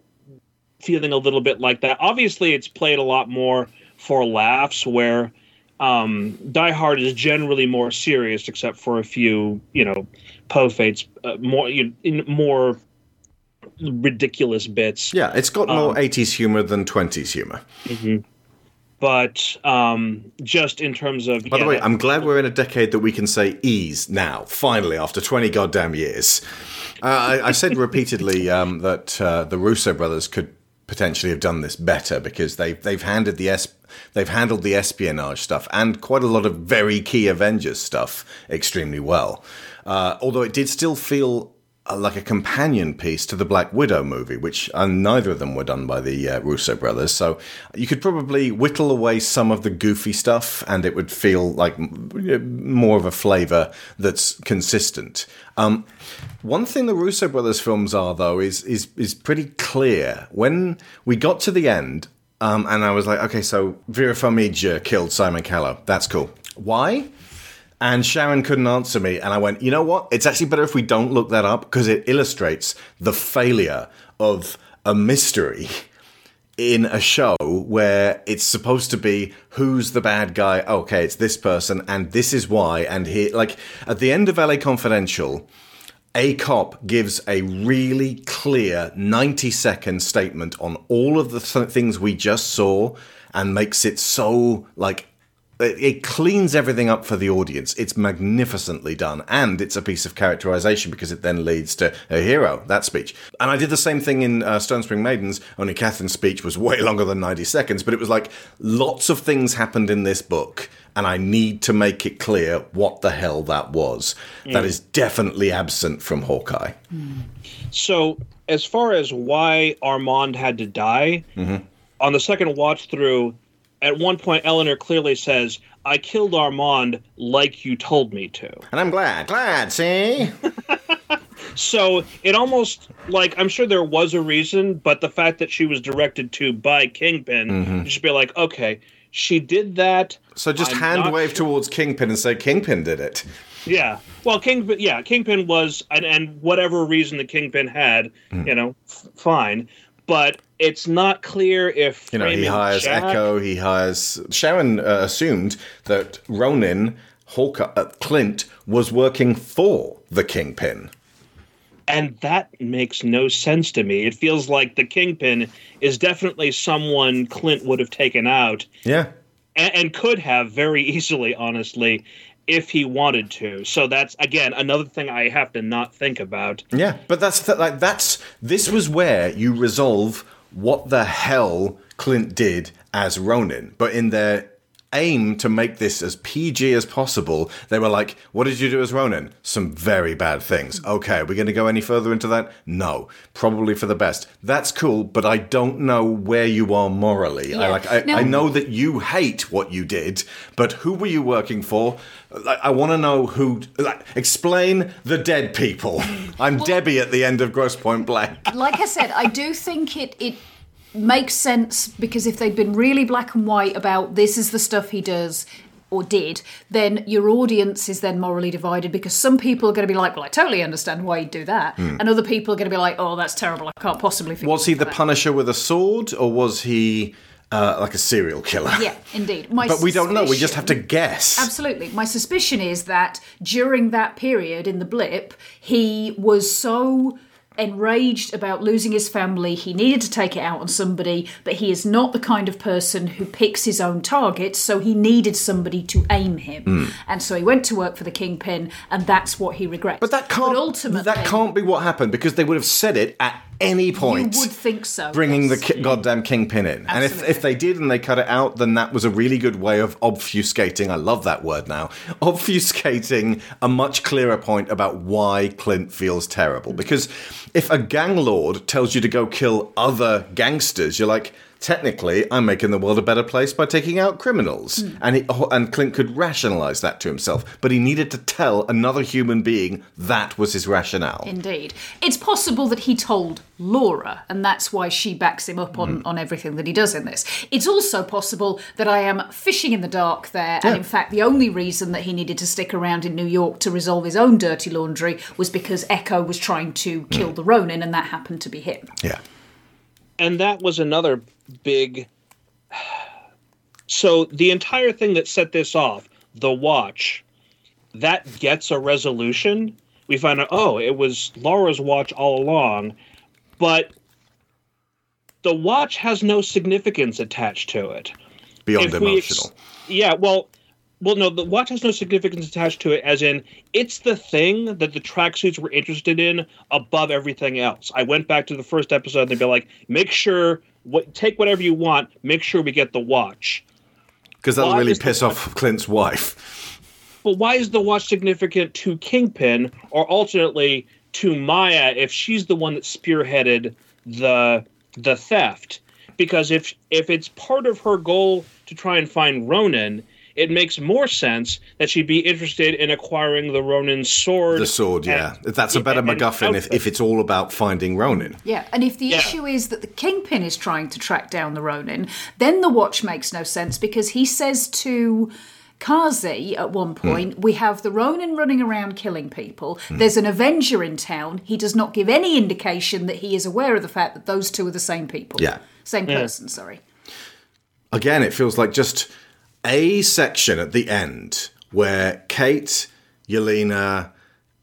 feeling a little bit like that. Obviously, it's played a lot more for laughs, where um, Die Hard is generally more serious, except for a few, you know, po-fates, uh, more you, in more ridiculous bits. Yeah, it's got more Um, 80s humor than 20s humor. hmm But um, just in terms of By the way, I'm glad we're in a decade that we can say ease now, finally, after 20 goddamn years. Uh, I, I said repeatedly um, that uh, the Russo brothers could potentially have done this better because they've they've handled the es- they've handled the espionage stuff and quite a lot of very key Avengers stuff extremely well. Uh, although it did still feel like a companion piece to the Black Widow movie, which uh, neither of them were done by the uh, Russo brothers. So you could probably whittle away some of the goofy stuff, and it would feel like more of a flavor that's consistent. Um, one thing the Russo brothers films are, though, is is is pretty clear. When we got to the end, um, and I was like, okay, so Vera Farmiga killed Simon Callow. That's cool. Why? And Sharon couldn't answer me. And I went, you know what? It's actually better if we don't look that up because it illustrates the failure of a mystery in a show where it's supposed to be who's the bad guy. Okay, it's this person, and this is why. And he, like, at the end of LA Confidential, a cop gives a really clear 90 second statement on all of the th- things we just saw and makes it so like it it cleans everything up for the audience. It's magnificently done, and it's a piece of characterization because it then leads to a hero. That speech, and I did the same thing in uh, Stone Spring Maidens. Only Catherine's speech was way longer than ninety seconds, but it was like lots of things happened in this book, and I need to make it clear what the hell that was. That Mm. is definitely absent from Hawkeye. So, as far as why Armand had to die, hmm on the second watch through, at one point Eleanor clearly says, "I killed Armand like you told me to." And I'm glad, glad. See. So it almost like I'm sure there was a reason, but the fact that she was directed to by Kingpin, Mhm. you should be like, okay, she did that. So just I'm hand wave towards Kingpin and say Kingpin did it. Yeah. Well, Kingpin. Yeah, Kingpin was, and, and whatever reason the Kingpin had, Mm. you know, f- fine. But it's not clear if You know, he hires Jack- Echo. He hires Sharon. Uh, assumed that Ronin, Hawkeye, uh, Clint was working for the Kingpin. and that makes no sense to me. It feels like the Kingpin is definitely someone Clint would have taken out, Yeah. and, and could have very easily, honestly, if he wanted to. So that's again another thing I have to not think about. Yeah, but that's th- like that's this was where you resolve what the hell Clint did as Ronin. But in their aim to make this as PG as possible, they were like, "What did you do as Ronin? Some very bad things." Okay, are we going to go any further into that? No, probably for the best. That's cool, but I don't know where you are morally. I like I, Now- I know that you hate what you did, but who were you working for? Like, I want to know who. Like, explain the dead people. I'm Debbie at the end of Grosse Pointe Blank. like I said, I do think it it makes sense because if they'd been really black and white about this is the stuff he does or did, then your audience is then morally divided because some people are going to be like, "Well, I totally understand why you'd do that," Hmm. and other people are going to be like, "Oh, that's terrible. I can't possibly." Think Was he the that." Punisher with a sword, or was he uh, like a serial killer? Yeah, indeed. My but we don't know. We just have to guess. Absolutely. My suspicion is that during that period in the blip, he was so enraged about losing his family. He needed to take it out on somebody, but he is not the kind of person who picks his own targets, so he needed somebody to aim him. Mm. And so he went to work for the Kingpin, and that's what he regrets. But that can't ultimately, That can't be what happened because they would have said it at any point. You would think so. bringing yes. the ki- goddamn kingpin in. And if, if they did and they cut it out, then that was a really good way of obfuscating. I love that word now. Obfuscating a much clearer point about why Clint feels terrible. Because if a gang lord tells you to go kill other gangsters, you're like, technically, I'm making the world a better place by taking out criminals. Hmm. And, he, and Clint could rationalize that to himself. But he needed to tell another human being that was his rationale. Indeed. It's possible that he told Laura, and that's why she backs him up on, on everything that he does in this. It's also possible that I am fishing in the dark there, Yeah. and in fact, the only reason that he needed to stick around in New York to resolve his own dirty laundry was because Echo was trying to kill the Ronin, and that happened to be him. Yeah. and that was another big so the entire thing that set this off the watch that gets a resolution. We find out oh it was laura's watch all along but the watch has no significance attached to it. Beyond If we ex- emotional. yeah well well no the watch has no significance attached to it as in it's the thing that the tracksuits were interested in above everything else. I went back to the first episode and they'd be like make sure what take whatever you want make sure we get the watch Because that'll Why really is the piss off Clint's wife. but why is the watch significant to kingpin or alternately to maya if she's the one that spearheaded the the theft because if if it's part of her goal to try and find Ronin it makes more sense that she'd be interested in acquiring the Ronin sword. The sword, yeah. That's a better and MacGuffin if, if it's all about finding Ronin. Yeah, and if the Yeah. issue is that the Kingpin is trying to track down the Ronin, then the watch makes no sense because he says to Kazi at one hmm. point, We have the Ronin running around killing people. Hmm. There's an Avenger in town. He does not give any indication that he is aware of the fact that those two are the same people. Yeah. Same Yeah. person, sorry. Again, it feels like just a section at the end where Kate, Yelena,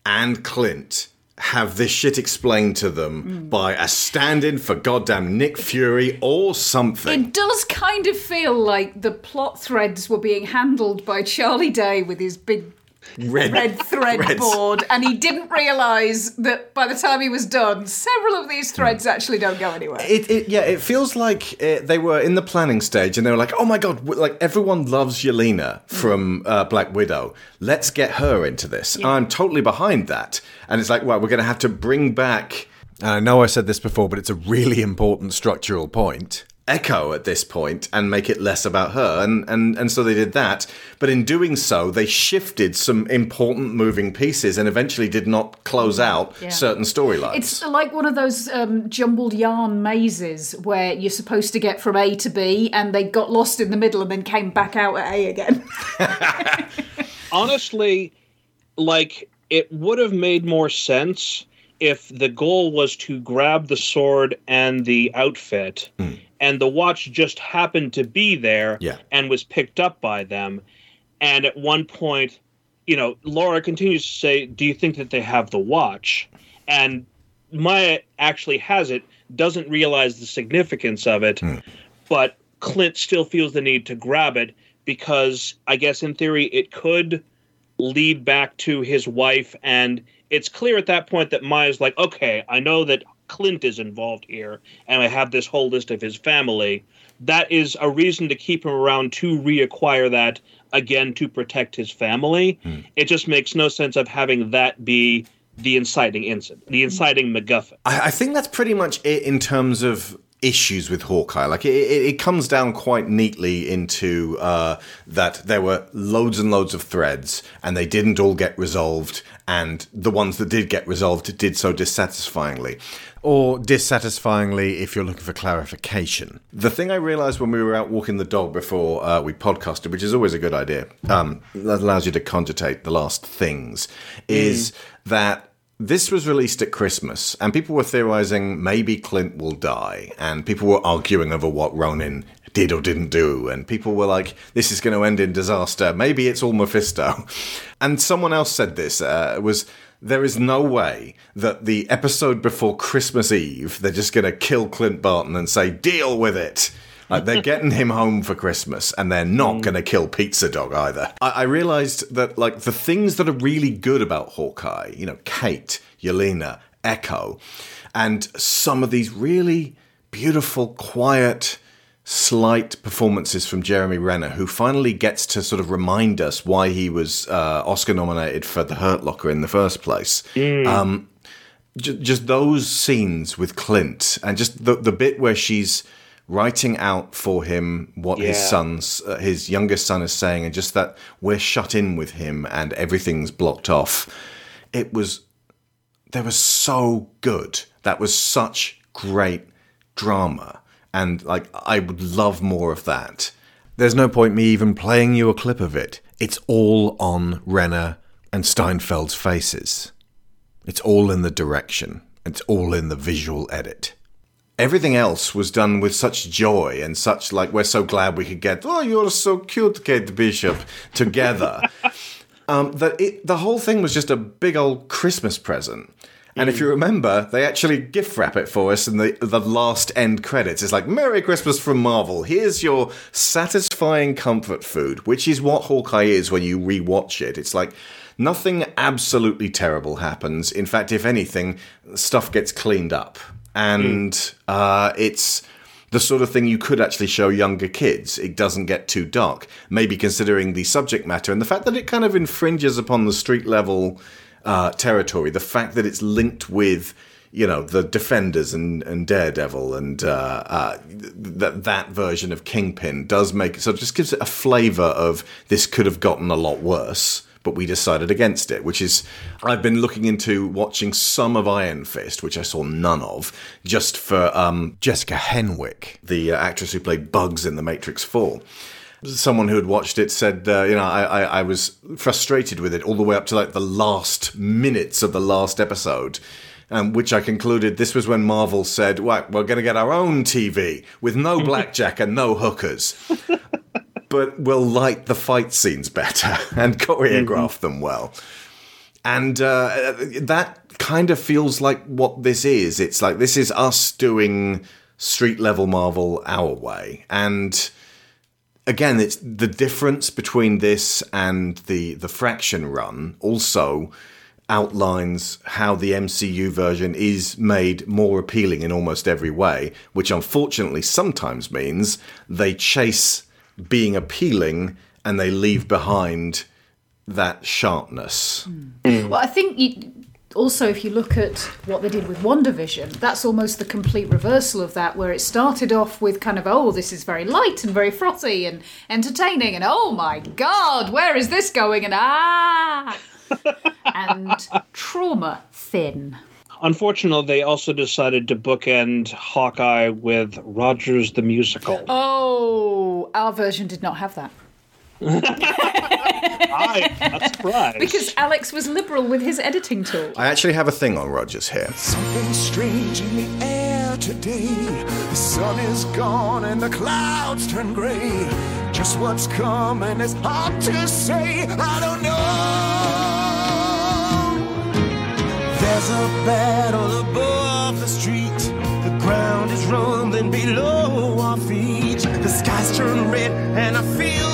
and Clint have this shit explained to them by a stand in for goddamn Nick Fury or something. It does kind of feel like the plot threads were being handled by Charlie Day with his big Red, red thread threads. board, and he didn't realise that by the time he was done, several of these threads actually don't go anywhere. It, it yeah, it feels like uh they were in the planning stage and they were like, "Oh my god, like everyone loves Yelena from uh, Black Widow. Let's get her into this." And I'm totally behind that. And it's like, well, we're going to have to bring back. And I know I said this before, but it's a really important structural point. Echo at this point and make it less about her, and, and and so they did that. But in doing so, they shifted some important moving pieces and eventually did not close out Yeah. certain storylines. It's like one of those um, jumbled yarn mazes where you're supposed to get from A to B, and they got lost in the middle and then came back out at A again. honestly, like it would have made more sense if the goal was to grab the sword and the outfit, hmm. and the watch just happened to be there Yeah. and was picked up by them. And at one point, you know, Laura continues to say, "Do you think that they have the watch?" And Maya actually has it, doesn't realize the significance of it, hmm. but Clint still feels the need to grab it because I guess in theory it could lead back to his wife and it's clear at that point that Maya's like, okay, I know that Clint is involved here and I have this whole list of his family. That is a reason to keep him around to reacquire that again to protect his family. It just makes no sense of having that be the inciting incident, the inciting MacGuffin. I, I think that's pretty much it in terms of issues with Hawkeye. Like it, it, it comes down quite neatly into uh, that there were loads and loads of threads, and they didn't all get resolved, and the ones that did get resolved did so dissatisfyingly. Or dissatisfyingly if you're looking for clarification. The thing I realized when we were out walking the dog before uh, we podcasted, which is always a good idea, um, that allows you to cogitate the last things, is that this was released at Christmas, and people were theorizing maybe Clint will die, and people were arguing over what Ronin did or didn't do, and people were like, "This is going to end in disaster. Maybe it's all Mephisto." And someone else said this uh, was there is no way that the episode before Christmas Eve, they're just going to kill Clint Barton and say, deal with it. Like they're getting him home for Christmas and they're not going to kill Pizza Dog either. I, I realized that, like, the things that are really good about Hawkeye, you know, Kate, Yelena, Echo, and some of these really beautiful, quiet, slight performances from Jeremy Renner, who finally gets to sort of remind us why he was uh, Oscar nominated for The Hurt Locker in the first place. Um, j- just those scenes with Clint, and just the the bit where she's writing out for him what his Yeah. son's uh, his youngest son is saying, and just that we're shut in with him and everything's blocked off. It was they were so good. That was such great drama. And like I would love more of that. There's no point me even playing you a clip of it. It's all on Renner and Steinfeld's faces. It's all in the direction. It's all in the visual edit. Everything else was done with such joy and such like we're so glad we could get oh you're so cute Kate Bishop together um, that it, the whole thing was just a big old Christmas present. And if you remember, they actually gift wrap it for us in the the last end credits. It's like Merry Christmas from Marvel. Here's your satisfying comfort food, which is what Hawkeye is when you rewatch it. It's like nothing absolutely terrible happens. In fact, if anything, stuff gets cleaned up, and uh, it's the sort of thing you could actually show younger kids. It doesn't get too dark, maybe considering the subject matter and the fact that it kind of infringes upon the street level uh, territory. The fact that it's linked with, you know, the Defenders and, and Daredevil and uh, uh, that that version of Kingpin does make so it just gives it a flavour of this could have gotten a lot worse. But we decided against it, which is I've been looking into watching some of Iron Fist, which I saw none of, just for um, Jessica Henwick, the uh, actress who played Bugs in The Matrix Four someone who had watched it said, uh, you know, I, I, I was frustrated with it all the way up to like the last minutes of the last episode. Um, which I concluded this was when Marvel said, "Right, we're going to get our own TV with no blackjack and no hookers, but we'll light the fight scenes better and choreograph them well." And uh, that kind of feels like what this is. It's like this is us doing street level Marvel our way, and again, it's the difference between this and the the Fraction run also outlines how the MCU version is made more appealing in almost every way, which unfortunately sometimes means they chase being appealing and they leave behind that sharpness. Well, I think you, also if you look at what they did with WandaVision, that's almost the complete reversal of that, where it started off with kind of, oh, this is very light and very frothy and entertaining, and oh my god, where is this going? And ah! and trauma thin. Unfortunately, they also decided to bookend Hawkeye with Rogers the Musical. Oh, our version did not have that. I, not surprised. Because Alex was liberal with his editing tool. I actually have a thing on Rogers here. Something strange in the air today. The sun is gone and the clouds turn gray. Just what's coming is hard to say. I don't know. There's a battle above the street. The ground is rumbling below our feet. The skies turn red and I feel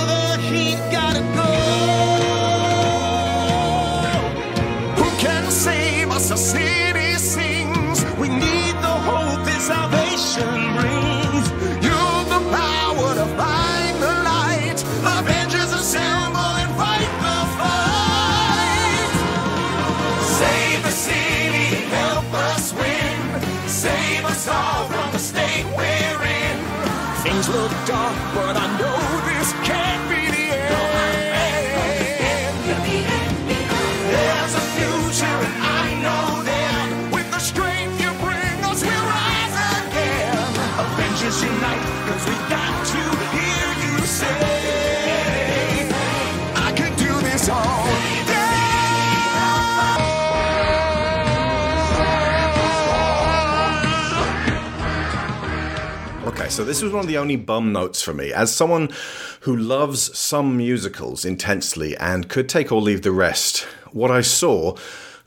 save us? So this was one of the only bum notes for me. As someone who loves some musicals intensely and could take or leave the rest, what I saw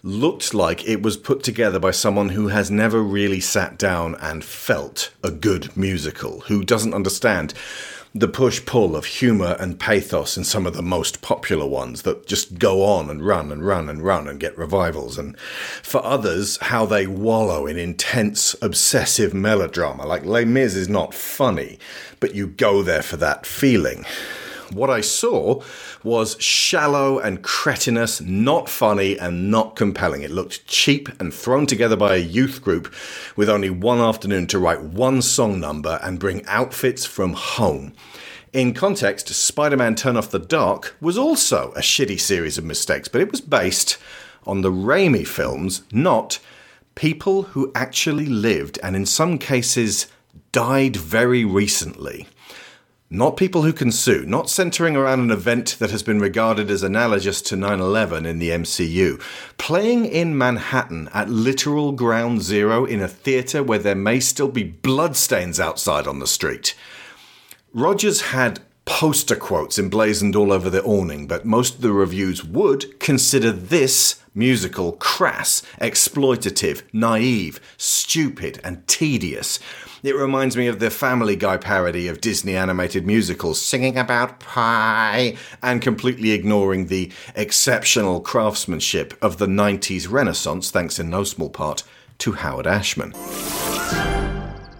looked like it was put together by someone who has never really sat down and felt a good musical, who doesn't understand the push pull of humour and pathos in some of the most popular ones that just go on and run and run and run and get revivals, and for others, how they wallow in intense, obsessive melodrama. Like Les Mis is not funny, but you go there for that feeling. What I saw was shallow and cretinous, not funny and not compelling. It looked cheap and thrown together by a youth group with only one afternoon to write one song number and bring outfits from home. In context, Spider Man Turn Off the Dark was also a shitty series of mistakes, but it was based on the Raimi films, not people who actually lived and in some cases died very recently. Not people who can sue, not centering around an event that has been regarded as analogous to 9 11 in the MCU. Playing in Manhattan at literal ground zero in a theatre where there may still be bloodstains outside on the street. Rogers had poster quotes emblazoned all over the awning, but most of the reviews would consider this musical crass, exploitative, naive, stupid, and tedious. It reminds me of the Family Guy parody of Disney animated musicals singing about pie and completely ignoring the exceptional craftsmanship of the 90s Renaissance, thanks in no small part to Howard Ashman.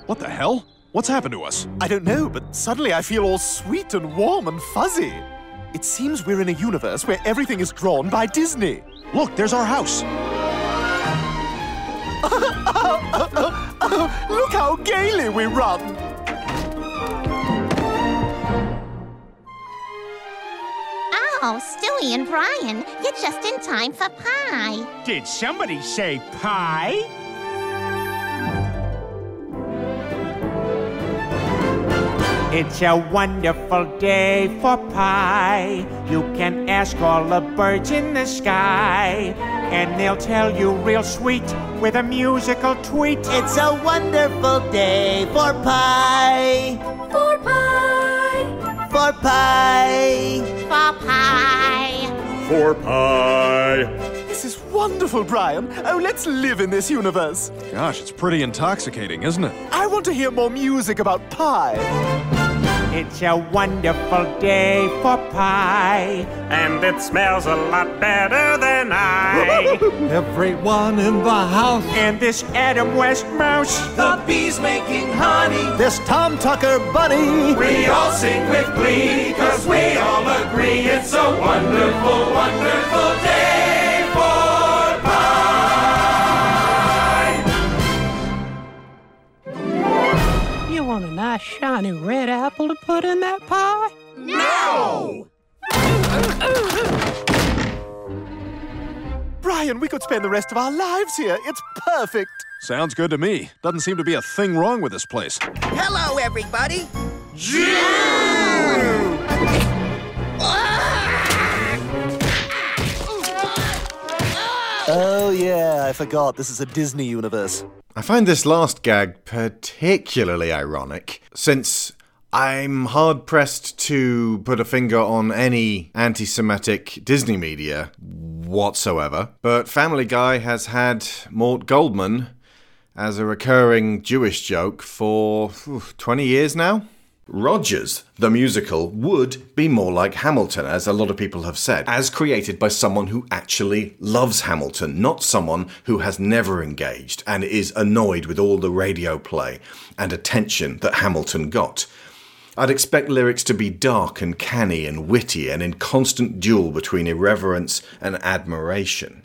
What the hell? What's happened to us? I don't know, but suddenly I feel all sweet and warm and fuzzy. It seems we're in a universe where everything is drawn by Disney. Look, there's our house. Look how gaily we run. Oh, Stewie and Brian, you're just in time for pie. Did somebody say pie? It's a wonderful day for pie. You can ask all the birds in the sky, and they'll tell you real sweet with a musical tweet. It's a wonderful day for pie. For pie. For pie. For pie. For pie. This is wonderful, Brian. Oh, let's live in this universe. Gosh, it's pretty intoxicating, isn't it? I want to hear more music about pie. It's a wonderful day for pie, and it smells a lot better than I. Everyone in the house. And this Adam West mouse. The bees making honey. This Tom Tucker bunny. We all sing with glee, cause we all agree it's a wonderful, wonderful day want a nice shiny red apple to put in that pie? No! Brian, we could spend the rest of our lives here. It's perfect. Sounds good to me. Doesn't seem to be a thing wrong with this place. Hello, everybody. Oh, yeah, I forgot. This is a Disney universe. I find this last gag particularly ironic, since I'm hard pressed to put a finger on any anti Semitic Disney media whatsoever, but Family Guy has had Mort Goldman as a recurring Jewish joke for phew, 20 years now. Rogers, the musical, would be more like Hamilton, as a lot of people have said, as created by someone who actually loves Hamilton, not someone who has never engaged and is annoyed with all the radio play and attention that Hamilton got. I'd expect lyrics to be dark and canny and witty and in constant duel between irreverence and admiration.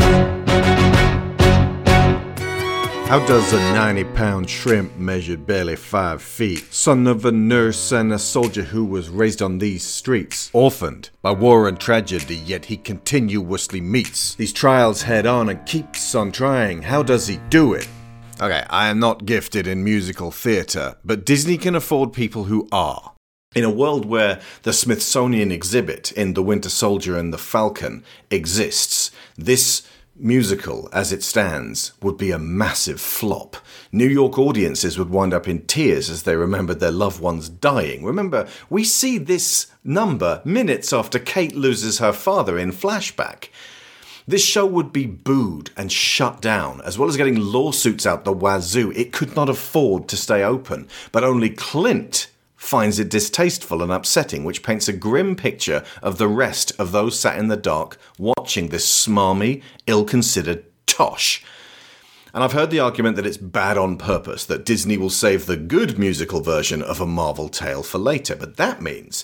How does a 90 pound shrimp measured barely 5 feet, son of a nurse and a soldier who was raised on these streets, orphaned by war and tragedy, yet he continuously meets these trials head on and keeps on trying? How does he do it? Okay, I am not gifted in musical theatre, but Disney can afford people who are. In a world where the Smithsonian exhibit in The Winter Soldier and the Falcon exists, this musical as it stands would be a massive flop. New York audiences would wind up in tears as they remembered their loved ones dying. Remember, we see this number minutes after Kate loses her father in flashback. This show would be booed and shut down, as well as getting lawsuits out the wazoo. It could not afford to stay open, but only Clint finds it distasteful and upsetting, which paints a grim picture of the rest of those sat in the dark watching this smarmy, ill considered tosh. And I've heard the argument that it's bad on purpose, that Disney will save the good musical version of a Marvel tale for later. But that means,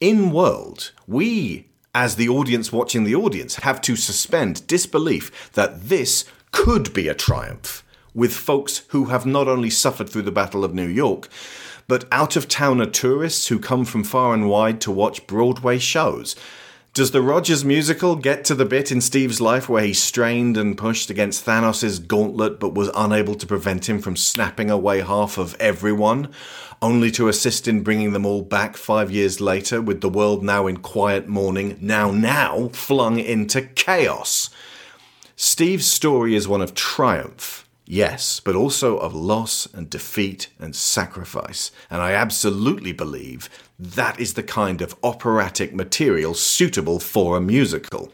in world, we, as the audience watching the audience, have to suspend disbelief that this could be a triumph with folks who have not only suffered through the Battle of New York, but out of towner tourists who come from far and wide to watch Broadway shows. Does the Rogers musical get to the bit in Steve's life where he strained and pushed against Thanos' gauntlet but was unable to prevent him from snapping away half of everyone, only to assist in bringing them all back five years later with the world now in quiet mourning, now, now flung into chaos? Steve's story is one of triumph, yes, but also of loss and defeat and sacrifice. And I absolutely believe that is the kind of operatic material suitable for a musical.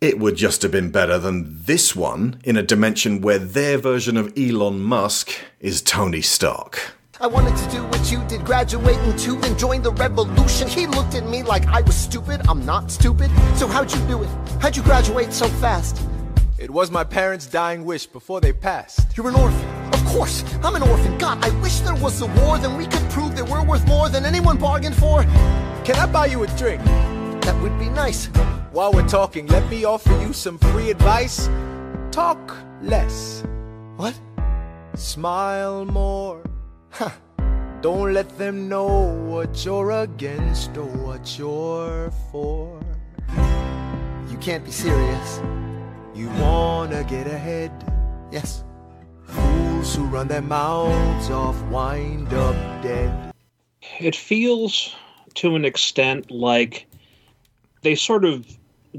It would just have been better than this one in a dimension where their version of Elon Musk is Tony Stark. I wanted to do what you did, graduating to then join the revolution. He looked at me like I was stupid. I'm not stupid. So how'd you do it? How'd you graduate so fast? It was my parents' dying wish before they passed. You're an orphan. Of course, I'm an orphan. God, I wish there was a war, then we could prove that we're worth more than anyone bargained for. Can I buy you a drink? That would be nice. While we're talking, let me offer you some free advice. Talk less. What? Smile more. Huh. Don't let them know what you're against or what you're for. You can't be serious. You wanna get ahead. Yes. Fools who run their mouths off wind up dead. It feels to an extent like they sort of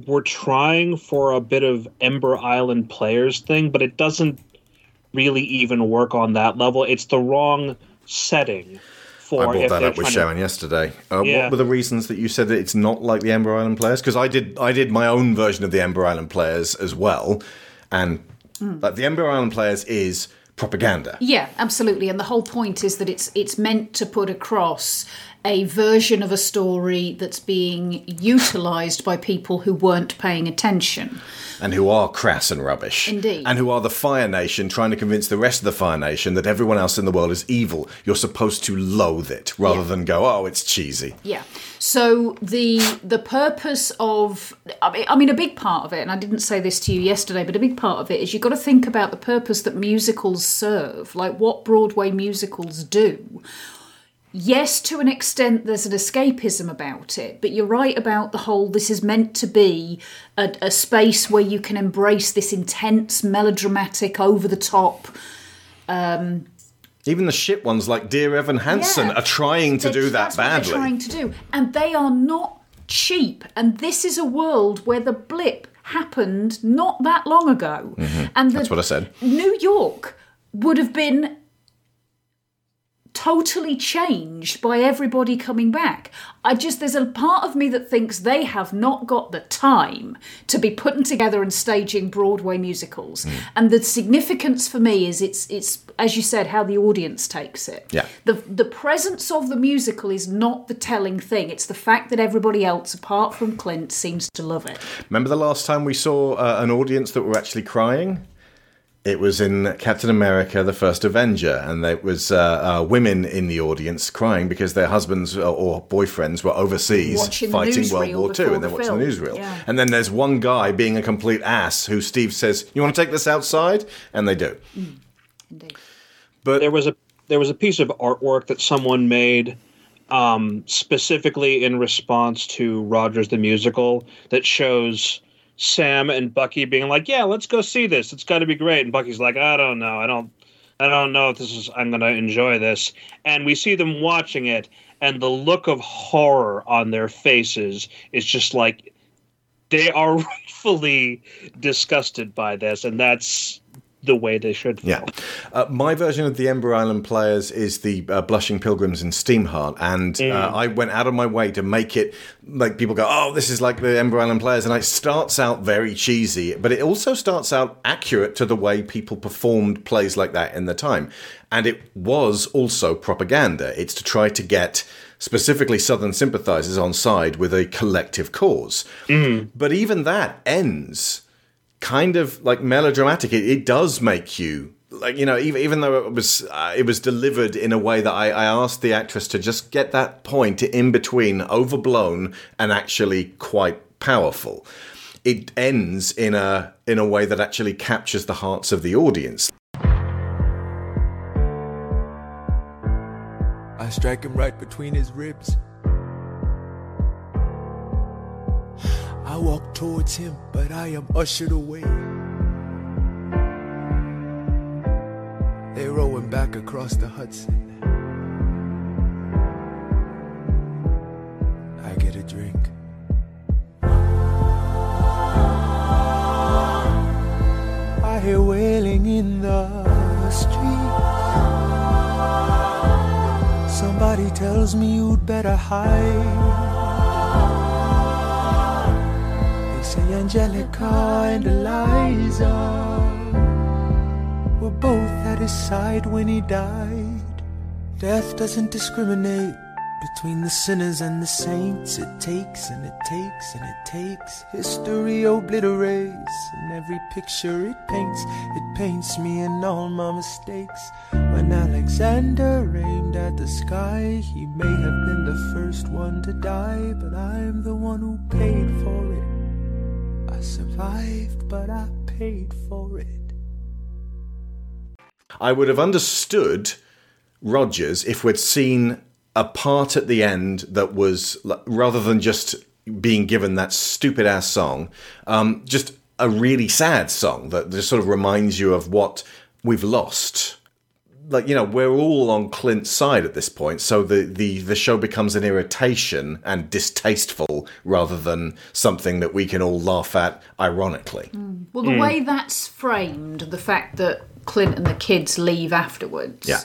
were trying for a bit of Ember Island players thing, but it doesn't really even work on that level. It's the wrong setting for I brought if that up with trying to- Sharon yesterday. Uh, Yeah. What were the reasons that you said that it's not like the Ember Island players? Because I did, I did my own version of the Ember Island players as well, and Mm. like the Ember Island players is propaganda. Yeah, absolutely. And the whole point is that it's it's meant to put across a version of a story that's being utilized by people who weren't paying attention. and who are crass and rubbish. Indeed. And who are the Fire Nation trying to convince the rest of the Fire Nation that everyone else in the world is evil. You're supposed to loathe it rather Yeah. than go, oh, it's cheesy. Yeah. So the the purpose of I mean, I mean a big part of it, and I didn't say this to you yesterday, but a big part of it is you've got to think about the purpose that musicals serve, like what Broadway musicals do. Yes, to an extent, there's an escapism about it, but you're right about the whole this is meant to be a, a space where you can embrace this intense, melodramatic, over the top. Um, Even the shit ones like Dear Evan Hansen Yeah. are trying to do that badly. They're trying to do, and they are not cheap. And this is a world where the blip happened not that long ago, Mhm. and the, That's what I said. New York would have been totally changed by everybody coming back. I just there's a part of me that thinks they have not got the time to be putting together and staging Broadway musicals. And the significance for me is it's it's as you said how the audience takes it. Yeah. The the presence of the musical is not the telling thing. It's the fact that everybody else apart from Clint seems to love it. Remember the last time we saw uh, an audience that were actually crying? It was in Captain America: The First Avenger, and there was uh, uh, women in the audience crying because their husbands or- or boyfriends were overseas Watching fighting World War II, and they're the watching film. the newsreel. Yeah. And then there's one guy being a complete ass who Steve says, "You want to take this outside?" And they do. But there was a there was a piece of artwork that someone made um, specifically in response to Rogers the musical that shows Sam and Bucky being like, "Yeah, let's go see this. It's got to be great." And Bucky's like, "I don't know. I don't I don't know if this is I'm going to enjoy this." And we see them watching it and the look of horror on their faces is just like they are rightfully disgusted by this and that's the way they should feel. Yeah. Uh, my version of the Ember Island players is the uh, Blushing Pilgrims in Steamheart, and uh, Mm. I went out of my way to make it like people go, oh, this is like the Ember Island players, and it starts out very cheesy, but it also starts out accurate to the way people performed plays like that in the time, and it was also propaganda. It's to try to get specifically Southern sympathizers on side with a collective cause. But even that ends kind of like melodramatic. It, it does make you like you know even even though it was uh, it was delivered in a way that I, I asked the actress to just get that point in between overblown and actually quite powerful. It ends in a in a way that actually captures the hearts of the audience. I strike him right between his ribs. I walk towards him, but I am ushered away. They row him back across the Hudson. I get a drink. I hear wailing in the street. Somebody tells me you'd better hide. Say Angelica and Eliza were both at his side when he died. Death doesn't discriminate between the sinners and the saints. It takes and it takes and it takes. History obliterates, and every picture it paints, it paints me and all my mistakes. When Alexander aimed at the sky, he may have been the first one to die, but I'm the one who paid for it. Survived, but I paid for it. I would have understood Rogers if we'd seen a part at the end that was rather than just being given that stupid ass song, um, just a really sad song that just sort of reminds you of what we've lost. Like you know, we're all on Clint's side at this point, so the the the show becomes an irritation and distasteful rather than something that we can all laugh at ironically. Mm. Well, the mm. way that's framed, the fact that Clint and the kids leave afterwards. Yeah.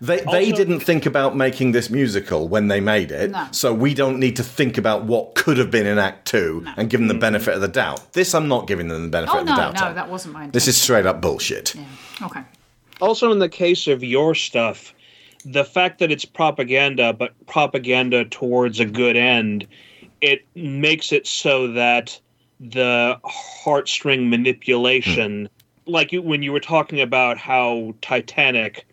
They, they didn't think about making this musical when they made it, No. so we don't need to think about what could have been in Act Two and give them the mm. benefit of the doubt. This I'm not giving them the benefit Oh of the no, doubt. no, on. that wasn't my intention. This is straight up bullshit. okay. Also, in the case of your stuff, the fact that it's propaganda, but propaganda towards a good end, it makes it so that the heartstring manipulation, hmm. like you, when you were talking about how Titanic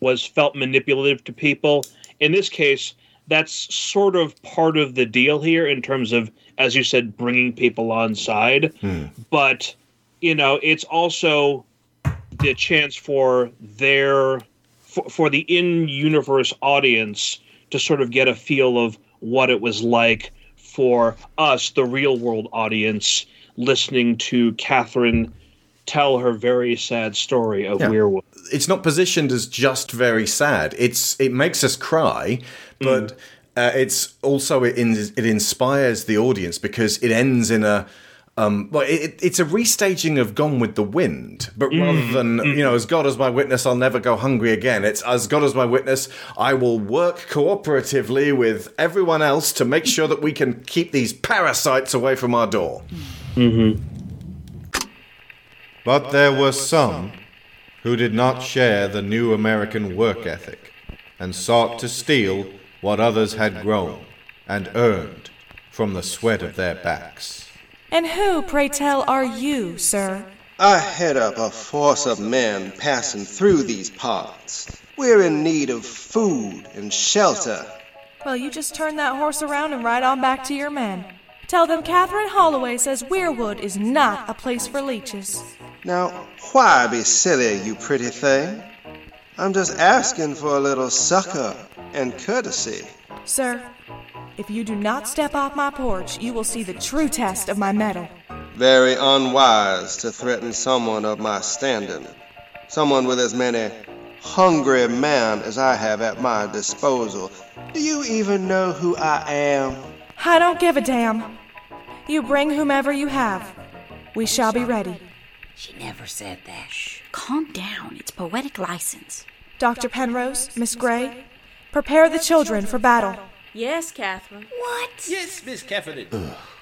was felt manipulative to people, in this case, that's sort of part of the deal here in terms of, as you said, bringing people on side. Hmm. But, you know, it's also the chance for their for, for the in-universe audience to sort of get a feel of what it was like for us the real world audience listening to Catherine tell her very sad story of Yeah. werewolf It's not positioned as just very sad. It's it makes us cry, but uh, it's also it, in, it inspires the audience because it ends in a. Um, well, it, it's a restaging of Gone with the Wind, but rather than you know, as God as my witness, I'll never go hungry again. It's as God as my witness, I will work cooperatively with everyone else to make sure that we can keep these parasites away from our door. Mm-hmm. But there were some who did not share the new American work ethic and sought to steal what others had grown and earned from the sweat of their backs. And who, pray tell, are you, sir? I head up a force of men passing through these parts. We're in need of food and shelter. Well, you just turn that horse around and ride on back to your men. Tell them Catherine Holloway says Weirwood is not a place for leeches. Now, why be silly, you pretty thing? I'm just asking for a little succor and courtesy. Sir, if you do not step off my porch, you will see the true test of my metal. Very unwise to threaten someone of my standing. Someone with as many hungry men as I have at my disposal. Do you even know who I am? I don't give a damn. You bring whomever you have. We shall be ready. She never said that. calm down. It's poetic license. Dr. Penrose, Miss Gray, prepare the children for battle. Yes, Catherine. What? Yes, Miss Catherine.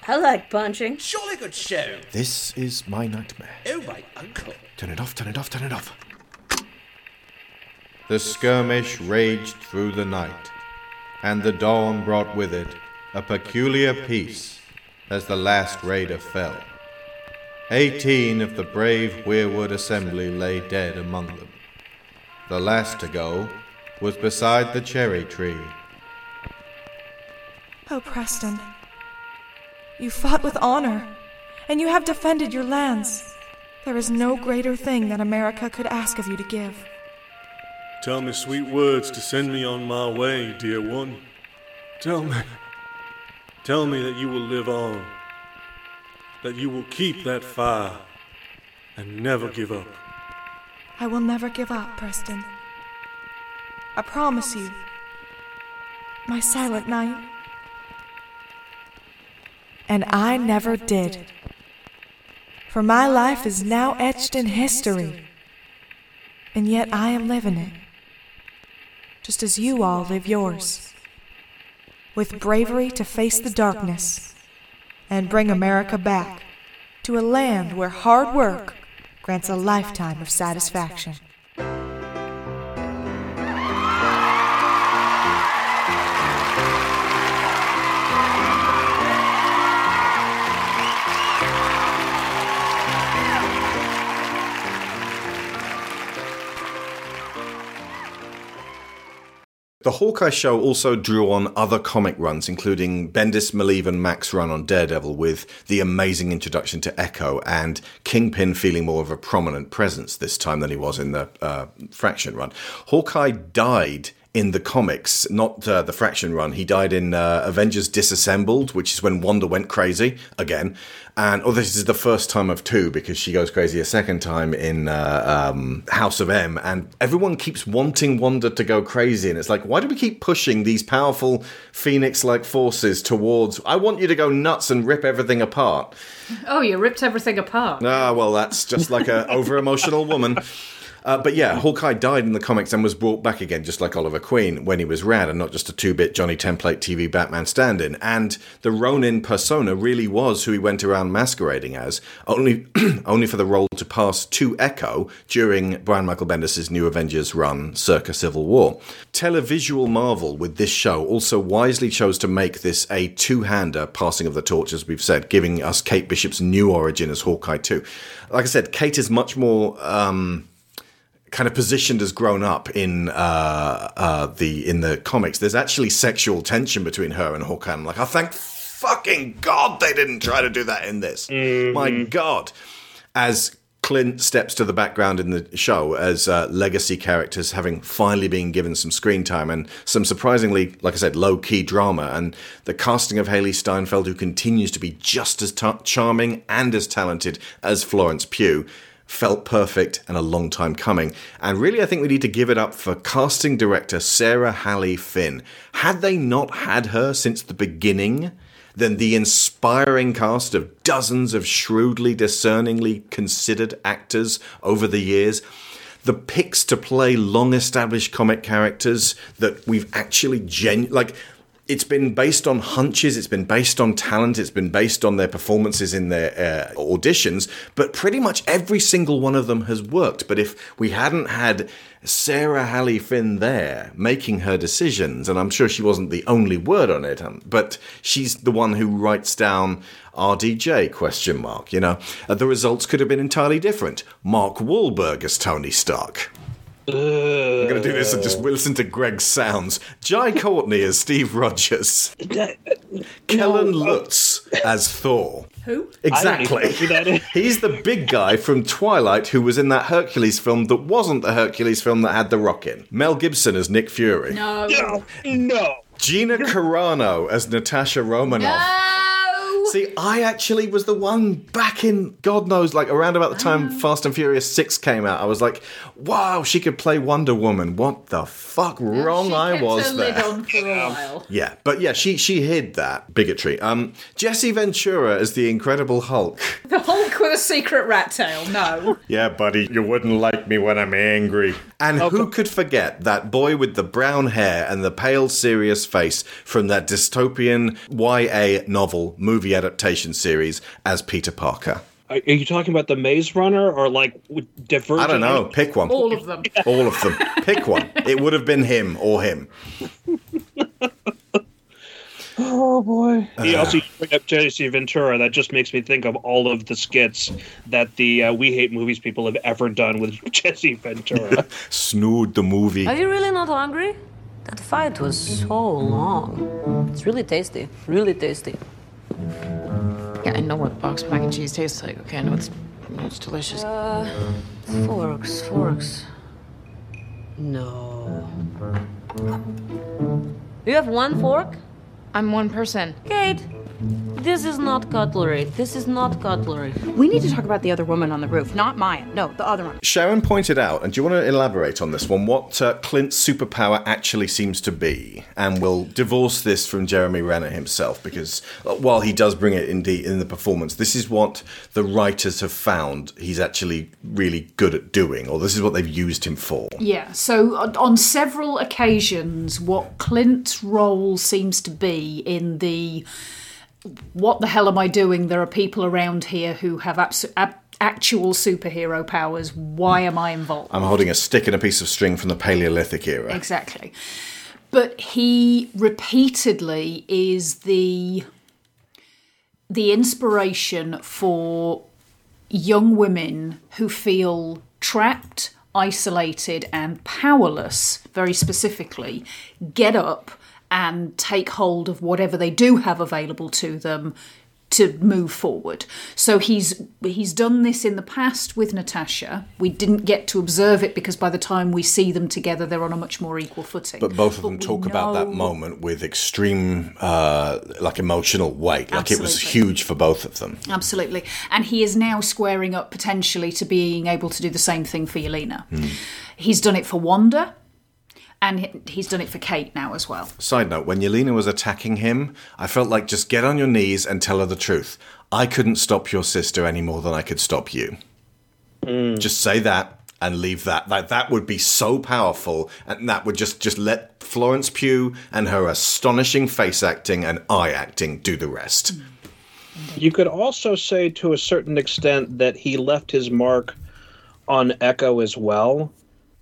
I like punching. Surely good show. This is my nightmare. Oh, my uncle. Turn it off, turn it off, turn it off. The skirmish raged through the night, and the dawn brought with it a peculiar peace as the last raider fell. Eighteen of the brave Weirwood assembly lay dead among them. The last to go was beside the cherry tree. Oh, Preston. You fought with honor, and you have defended your lands. There is no greater thing that America could ask of you to give. Tell me sweet words to send me on my way, dear one. Tell me. Tell me that you will live on. That you will keep that fire and never give up. I will never give up, Preston. I promise you. My silent night. And I never did. For my life is now etched in history. And yet I am living it. Just as you all live yours. With bravery to face the darkness and bring America back to a land where hard work grants a lifetime of satisfaction. The Hawkeye show also drew on other comic runs, including Bendis, Maleev, and Mack run on Daredevil, with the amazing introduction to Echo and Kingpin feeling more of a prominent presence this time than he was in the uh, Fraction run. Hawkeye died in the comics, not uh, the Fraction run. He died in uh, Avengers Disassembled, which is when Wanda went crazy again. And oh, this is the first time of two because she goes crazy a second time in uh, um, House of M. And everyone keeps wanting Wanda to go crazy, and it's like, why do we keep pushing these powerful Phoenix-like forces towards? I want you to go nuts and rip everything apart. Oh, you ripped everything apart. Ah, well, that's just like a over emotional woman. Uh, but yeah, Hawkeye died in the comics and was brought back again, just like Oliver Queen, when he was rad and not just a two bit Johnny Template TV Batman stand in. And the Ronin persona really was who he went around masquerading as, only, only for the role to pass to Echo during Brian Michael Bendis' New Avengers run circa Civil War. Televisual Marvel with this show also wisely chose to make this a two hander passing of the torch, as we've said, giving us Kate Bishop's new origin as Hawkeye 2. Like I said, Kate is much more. Um, kind of positioned as grown up in uh, uh, the in the comics. There's actually sexual tension between her and Hawkeye. I'm like, I thank fucking god they didn't try to do that in this. My god, as Clint steps to the background in the show as uh, legacy characters, having finally been given some screen time and some surprisingly, like I said, low key drama. And the casting of Hailee Steinfeld, who continues to be just as t- charming and as talented as Florence Pugh felt perfect and a long time coming. And really, I think we need to give it up for casting director Sarah Halley Finn. Had they not had her since the beginning, then the inspiring cast of dozens of shrewdly, discerningly considered actors over the years, the picks to play long established comic characters that we've actually genu- like it's been based on hunches, it's been based on talent, it's been based on their performances in their uh, auditions, but pretty much every single one of them has worked. But if we hadn't had Sarah Halley Finn there making her decisions, and I'm sure she wasn't the only word on it, um, but she's the one who writes down RDJ question mark, you know, uh, the results could have been entirely different. Mark Wahlberg as Tony Stark. I'm going to do this and just listen to Greg's sounds. Jai Courtney as Steve Rogers. Kellen Lutz as Thor. Who? Exactly. He's the big guy from Twilight who was in that Hercules film that wasn't the Hercules film that had The Rock in. Mel Gibson as Nick Fury. No. No. No. Gina Carano as Natasha Romanoff. No. See, I actually was the one back in God knows, like around about the time Ah. Fast and Furious Six came out. I was like, "Wow, she could play Wonder Woman." What the fuck wrong I Kept was her lid there. on for a while. Yeah, but yeah, she she hid that bigotry. Um, Jesse Ventura as the Incredible Hulk. The Hulk with a secret rat tail. No. Yeah, buddy, you wouldn't like me when I'm angry. And who could forget that boy with the brown hair and the pale, serious face from that dystopian YA novel movie adaptation series as Peter Parker? Are are you talking about the Maze Runner or like with Divergent? I don't know. Pick one. All of them. All of them. Pick one. It would have been him or him. Oh boy. He Uh. also bring up Jesse Ventura. That just makes me think of all of the skits that the uh, We Hate Movies people have ever done with Jesse Ventura. Snood the movie. Are you really not hungry? That fight was so long. It's really tasty. Really tasty. Yeah, I know what boxed mac and cheese tastes like. Okay, I know it's, I know it's delicious. Uh, forks, forks. No. You have one fork? I'm one person. Kate, this is not cutlery. This is not cutlery. We need to talk about the other woman on the roof, not Maya. No, the other one. Sharon pointed out, and do you want to elaborate on this one, what uh, Clint's superpower actually seems to be? And we'll divorce this from Jeremy Renner himself, because uh, while he does bring it indeed in the performance, this is what the writers have found he's actually really good at doing, or this is what they've used him for. Yeah, so on- on several occasions, what Clint's role seems to be in the what the hell am I doing? There are people around here who have abs- ab- actual superhero powers. Why am I involved? I'm holding a stick and a piece of string from the Paleolithic era. Exactly. But he repeatedly is the the inspiration for young women who feel trapped, isolated and powerless, very specifically, get up and take hold of whatever they do have available to them to move forward. So he's he's done this in the past with Natasha. We didn't get to observe it because by the time we see them together, they're on a much more equal footing. But both of them we talk about that moment with extreme, uh, like emotional weight. Like it was huge for both of them. Absolutely. And he is now squaring up potentially to being able to do the same thing for Yelena. He's done it for Wanda, and he's done it for Kate now as well. Side note, when Yelena was attacking him, I felt like just get on your knees and tell her the truth. I couldn't stop your sister any more than I could stop you. Mm. Just say that and leave that. Like that would be so powerful and that would just just let Florence Pugh and her astonishing face acting and eye acting do the rest. Mm. You could also say to a certain extent that he left his mark on Echo as well,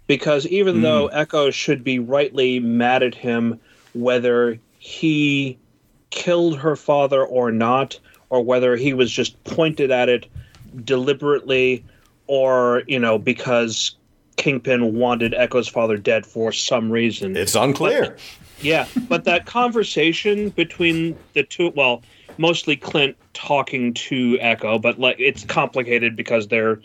because even hmm. though Echo should be rightly mad at him, whether he killed her father or not, or whether he was just pointed at it deliberately, or, you know, because Kingpin wanted Echo's father dead for some reason. It's unclear. Yeah, but that conversation between the two, well, mostly Clint talking to Echo, but like it's complicated because they're,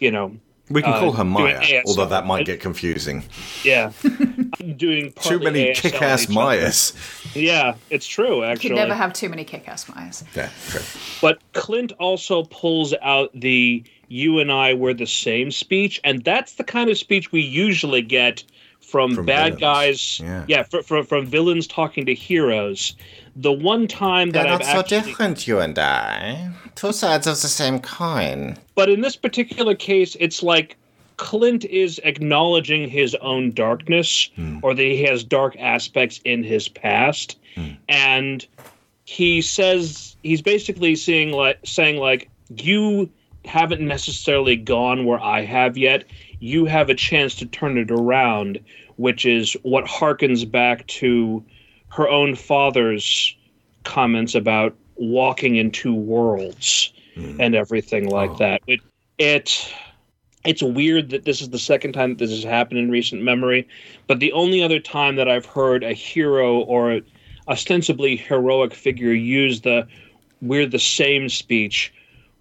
you know, We can uh, call her Maya, although that might get confusing. yeah, doing Too many ASL kick ass on. Mayas. Yeah, it's true. You Actually, could never have too many kick-ass Mayas. Yeah, true. But Clint also pulls out the "you and I were the same" speech, and that's the kind of speech we usually get from, From bad villains. guys. Yeah. fr- fr- from villains talking to heroes. The one time that I've actually, different, you and I. Two sides of the same coin. but in this particular case, it's like Clint is acknowledging his own darkness, hmm. or that he has dark aspects in his past, hmm. and he says he's basically saying like saying like you haven't necessarily gone where I have yet. You have a chance to turn it around, which is what harkens back to her own father's comments about walking in two worlds hmm. and everything like that. It, it it's weird that this is the second time that this has happened in recent memory, but the only other time that I've heard a hero or a ostensibly heroic figure use the "we're the same" speech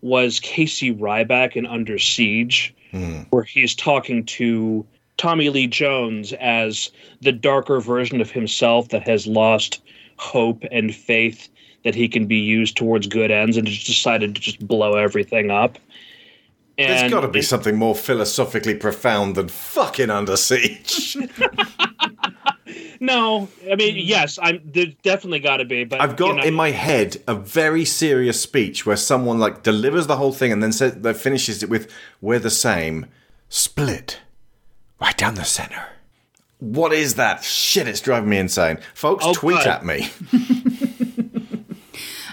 was Casey Ryback in Under Siege, hmm. where he's talking to Tommy Lee Jones as the darker version of himself that has lost hope and faith that he can be used towards good ends, and just decided to just blow everything up. There's And got to be something more philosophically profound than fucking Under Siege. No, I mean yes, I'm. There's definitely got to be, but I've got you know, in my head a very serious speech where someone like delivers the whole thing and then says, that finishes it with, "We're the same, split, right down the center." What is that shit? It's driving me insane, folks. Oh, tweet God. at me. you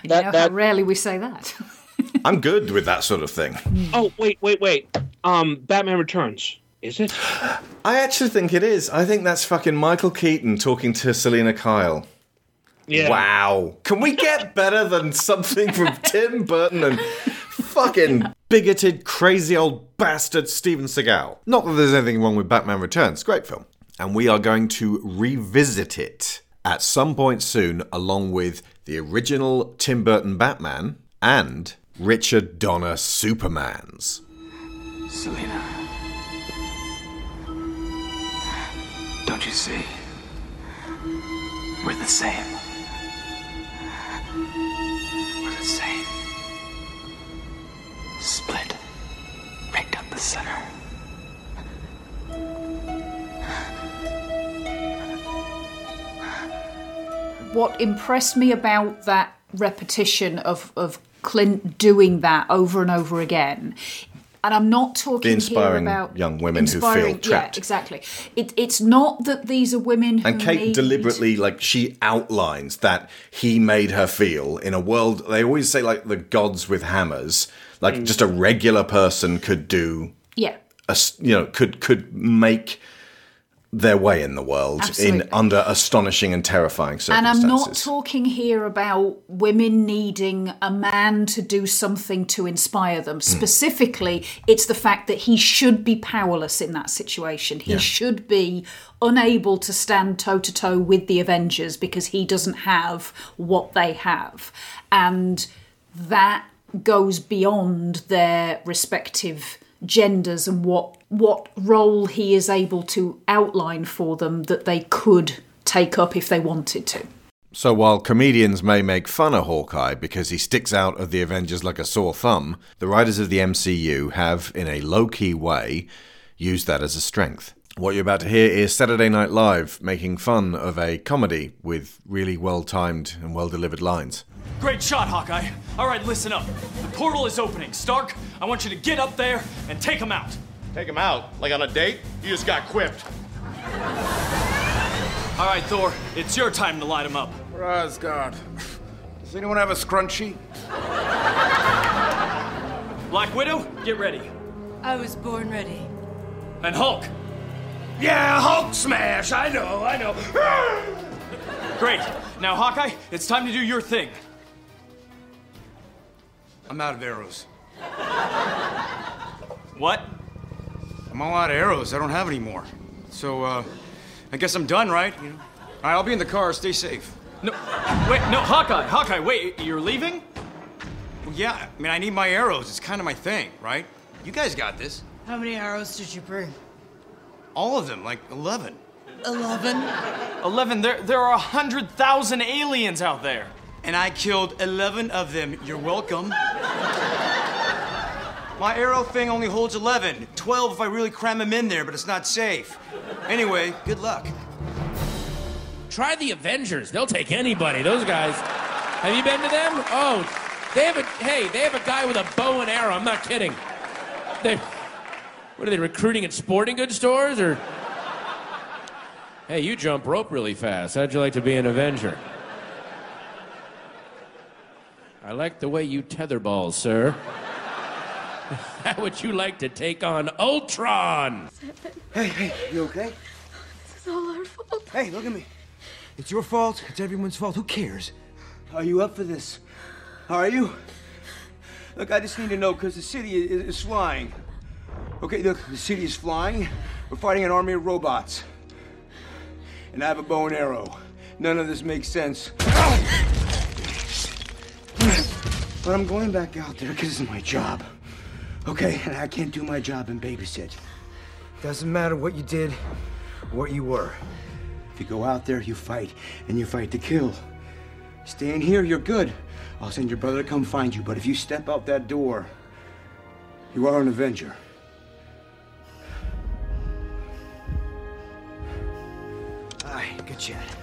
know how rarely we say that. I'm good with that sort of thing. Oh wait, wait, wait. Um, Batman Returns. Is it? I actually think it is. I think that's fucking Michael Keaton talking to Selina Kyle. Yeah. Wow. Can we get better than something from Tim Burton and fucking bigoted, crazy old bastard Steven Seagal? Not that there's anything wrong with Batman Returns. Great film. And we are going to revisit it at some point soon, along with the original Tim Burton Batman and Richard Donner Supermans. Selina. Don't you see? We're the same. We're the same. Split. Right down the center. what impressed me about that repetition of, of Clint doing that over and over again, and I'm not talking The inspiring here about young women who feel trapped. Yeah, exactly. It, it's not that these are women who And Kate need- deliberately, like, she outlines that he made her feel in a world. They always say, like, the gods with hammers. Like, Mm. just a regular person could do, Yeah, a, you know, could could make their way in the world Absolutely. in under astonishing and terrifying circumstances. and. I'm not talking here about women needing a man to do something to inspire them. Specifically, it's the fact that he should be powerless in that situation. He Yeah. should be unable to stand toe to toe with the Avengers because he doesn't have what they have. And that goes beyond their respective genders and what what role he is able to outline for them that they could take up if they wanted to. So while comedians may make fun of Hawkeye because he sticks out of the Avengers like a sore thumb, the writers of the MCU have, in a low key way, used that as a strength. What you're about to hear is Saturday Night Live making fun of a comedy with really well timed and well delivered lines. Great shot, Hawkeye. All right, listen up. The portal is opening. Stark, I want you to get up there and take him out. Take him out? Like on a date? You just got quipped. All right, Thor, it's your time to light him up. Rosgard. Does anyone have a scrunchie? Black Widow, get ready. I was born ready. And Hulk. Yeah, Hulk smash. I know, I know. Great. Now, Hawkeye, it's time to do your thing. I'm out of arrows. What? I'm all out of arrows. I don't have any more. So, uh, I guess I'm done, right? You know? All right, I'll be in the car. Stay safe. No, wait, no, Hawkeye, Hawkeye, wait, you're leaving? Well, yeah, I mean, I need my arrows. It's kind of my thing, right? You guys got this. How many arrows did you bring? All of them, like 11. Eleven? 11, there, there are 100,000 aliens out there. And I killed 11 of them. You're welcome. My arrow thing only holds 11. 12 if I really cram them in there, but it's not safe. Anyway, good luck. Try the Avengers. They'll take anybody. Those guys. Have you been to them? Oh, they have a hey, they have a guy with a bow and arrow. I'm not kidding. They what are they recruiting at sporting goods stores or Hey, you jump rope really fast. How'd you like to be an Avenger? I like the way you tetherball, sir. How would you like to take on Ultron? Hey, hey, you okay? This is all our fault. Hey, look at me. It's your fault. It's everyone's fault. Who cares? Are you up for this? Are you? Look, I just need to know because the city is, is flying. Okay, look, the city is flying. We're fighting an army of robots. And I have a bow and arrow. None of this makes sense. But I'm going back out there because it's my job. Okay, and I can't do my job and babysit. Doesn't matter what you did, what you were. If you go out there, you fight, and you fight to kill. Stay in here, you're good. I'll send your brother to come find you, but if you step out that door, you are an Avenger. Aye, good chat.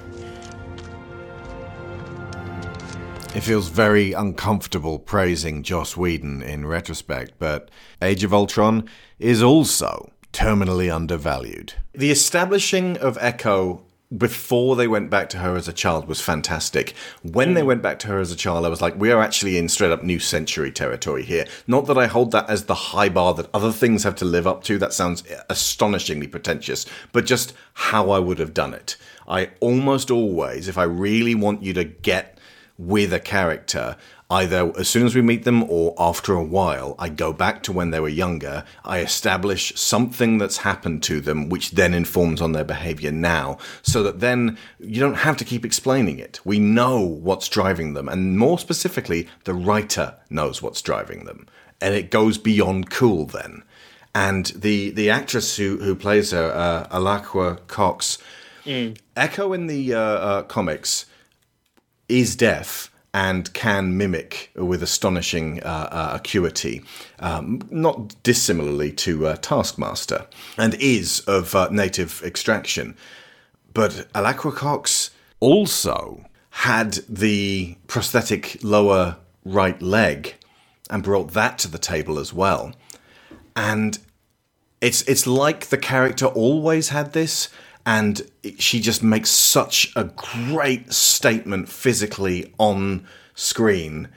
It feels very uncomfortable praising Joss Whedon in retrospect, but Age of Ultron is also terminally undervalued. The establishing of Echo before they went back to her as a child was fantastic. When they went back to her as a child, I was like, we are actually in straight up new century territory here. Not that I hold that as the high bar that other things have to live up to. That sounds astonishingly pretentious, but just how I would have done it. I almost always, if I really want you to get with a character, either as soon as we meet them or after a while, I go back to when they were younger. I establish something that's happened to them, which then informs on their behavior now, so that then you don't have to keep explaining it. We know what's driving them, and more specifically, the writer knows what's driving them. And it goes beyond cool then. And the, the actress who, who plays her, uh, Alaqua Cox, Echo in the uh, uh, comics is deaf and can mimic with astonishing uh, uh, acuity, um, not dissimilarly to uh, Taskmaster, and is of uh, native extraction. But Cox also had the prosthetic lower right leg and brought that to the table as well. And it's it's like the character always had this and she just makes such a great statement physically on screen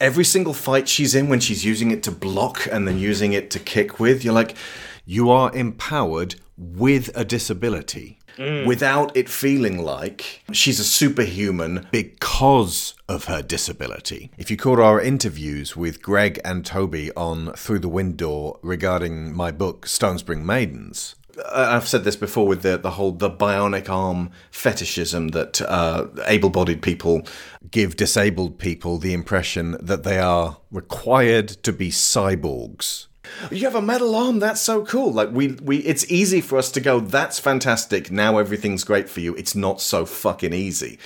every single fight she's in when she's using it to block and then using it to kick with you're like you are empowered with a disability Mm. without it feeling like she's a superhuman because of her disability. If you caught our interviews with Greg and Toby on Through the Wind Door regarding my book Stonespring Maidens, I've said this before with the the whole the bionic arm fetishism that uh, able-bodied people give disabled people the impression that they are required to be cyborgs. You have a metal arm. That's so cool. Like we, we, it's easy for us to go. That's fantastic. Now everything's great for you. It's not so fucking easy.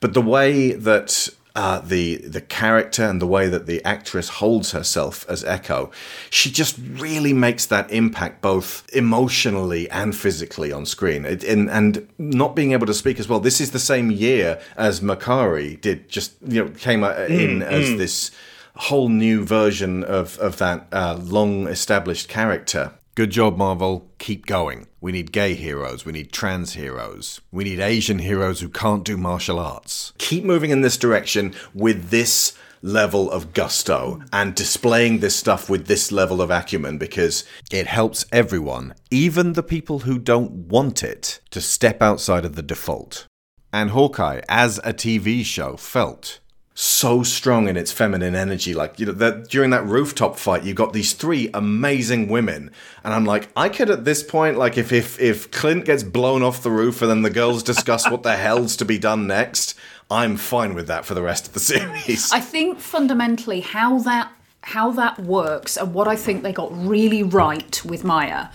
But the way that uh, the the character and the way that the actress holds herself as Echo, she just really makes that impact both emotionally and physically on screen. It, and and not being able to speak as well. This is the same year as Makkari did. Just you know came uh, in Mm, as mm. this whole new version of of that uh, long established character. Good job, Marvel. Keep going. We need gay heroes. We need trans heroes. We need Asian heroes who can't do martial arts. Keep moving in this direction with this level of gusto and displaying this stuff with this level of acumen because it helps everyone, even the people who don't want it, to step outside of the default. And Hawkeye, as a TV show, felt so strong in its feminine energy. Like, you know, that during that rooftop fight, you got these three amazing women. And I'm like, I could at this point, like, if, if, if Clint gets blown off the roof and then the girls discuss what the hell's to be done next, I'm fine with that for the rest of the series. I think fundamentally how that how that works and what I think they got really right with Maya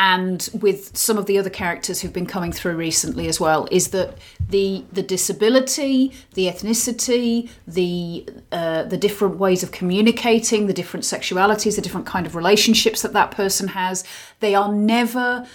and with some of the other characters who've been coming through recently as well is that the the disability, the ethnicity, the uh, the different ways of communicating, the different sexualities, the different kind of relationships that that person has, they are never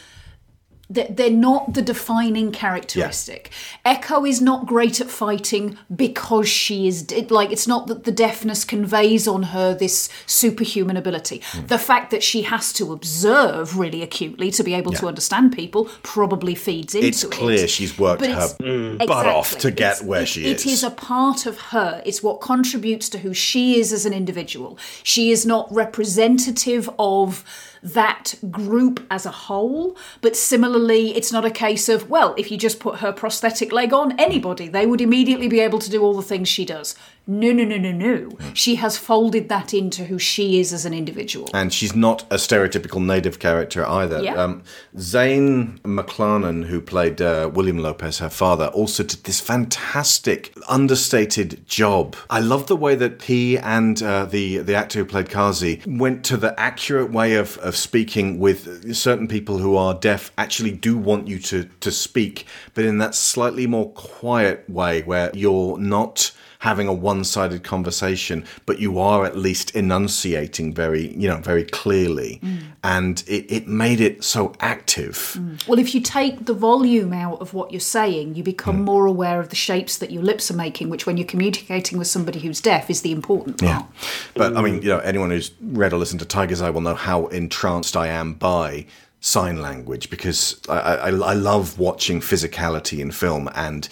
they're they're not the defining characteristic. Echo is not great at fighting because she is it, like it's not that the deafness conveys on her this superhuman ability. Hmm. The fact that she has to observe really acutely to be able to understand people probably feeds into it's it. It's clear she's worked But her it's- mm. Mm. butt off to get It's- where it- she is. It is. is a part of her. It's what contributes to who she is as an individual. She is not representative of that group as a whole, but similarly, it's not a case of, well, if you just put her prosthetic leg on anybody, they would immediately be able to do all the things she does. No, no, no, no, no. She has folded that into who she is as an individual. And she's not a stereotypical native character either. Yeah. Um, Zahn McClarnon, who played uh, William Lopez, her father, also did this fantastic, understated job. I love the way that he and uh, the the actor who played Kazi went to the accurate way of, of of speaking with certain people who are deaf actually do want you to to speak, but in that slightly more quiet way where you're not having a one-sided conversation, but you are at least enunciating very, you know, very clearly. Mm. And it, it made it so active. Mm. Well, if you take the volume out of what you're saying, you become mm. more aware of the shapes that your lips are making, which, when you're communicating with somebody who's deaf, is the important part. Yeah. But I mean, you know, anyone who's read or listened to Tiger's Eye will know how entranced I am by sign language because I, I, I love watching physicality in film and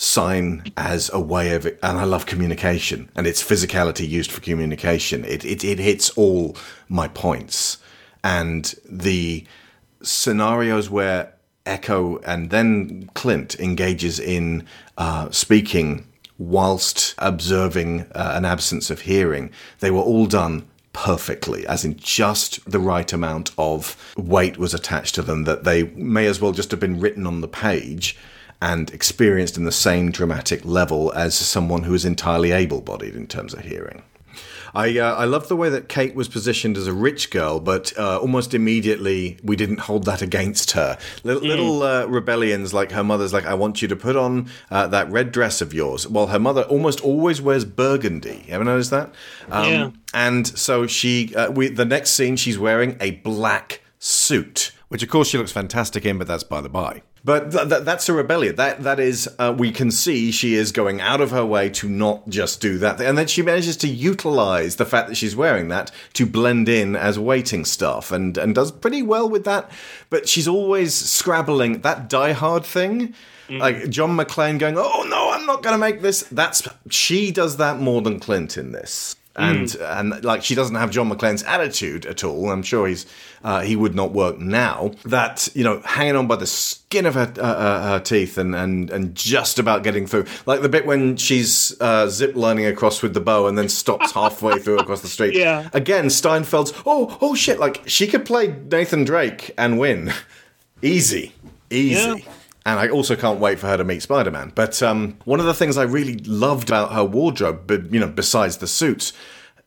sign as a way of and I love communication and it's physicality used for communication. It it, it hits all my points. And the scenarios where Echo and then Clint engages in uh, speaking whilst observing uh, an absence of hearing, they were all done perfectly, as in just the right amount of weight was attached to them that they may as well just have been written on the page and experienced in the same dramatic level as someone who is entirely able bodied in terms of hearing. I uh, I love the way that Kate was positioned as a rich girl, but uh, almost immediately we didn't hold that against her. Little, little uh, rebellions like her mother's, like I want you to put on uh, that red dress of yours. Well, her mother almost always wears burgundy. You Ever noticed that? Um, Yeah. And so she, uh, we the next scene, she's wearing a black suit, which of course she looks fantastic in, but that's by the by. But th- th- that's a rebellion. That that is, uh, we can see she is going out of her way to not just do that, and then she manages to utilize the fact that she's wearing that to blend in as waiting staff, and and does pretty well with that. But she's always scrabbling that Die Hard thing. Like John McClane going, "Oh no, I'm not going to make this." That's she does that more than Clint in this and and like she doesn't have John McClane's attitude at all. I'm sure he's uh, he would not work now. That you know, hanging on by the skin of her uh, uh, her teeth and and and just about getting through. Like the bit when she's uh, zip lining across with the bow and then stops halfway through across the street. Yeah. Again, Steinfeld's. Oh oh shit! Like she could play Nathan Drake and win, easy, easy. Yeah. And I also can't wait for her to meet Spider Man. But um, one of the things I really loved about her wardrobe, but you know, besides the suits,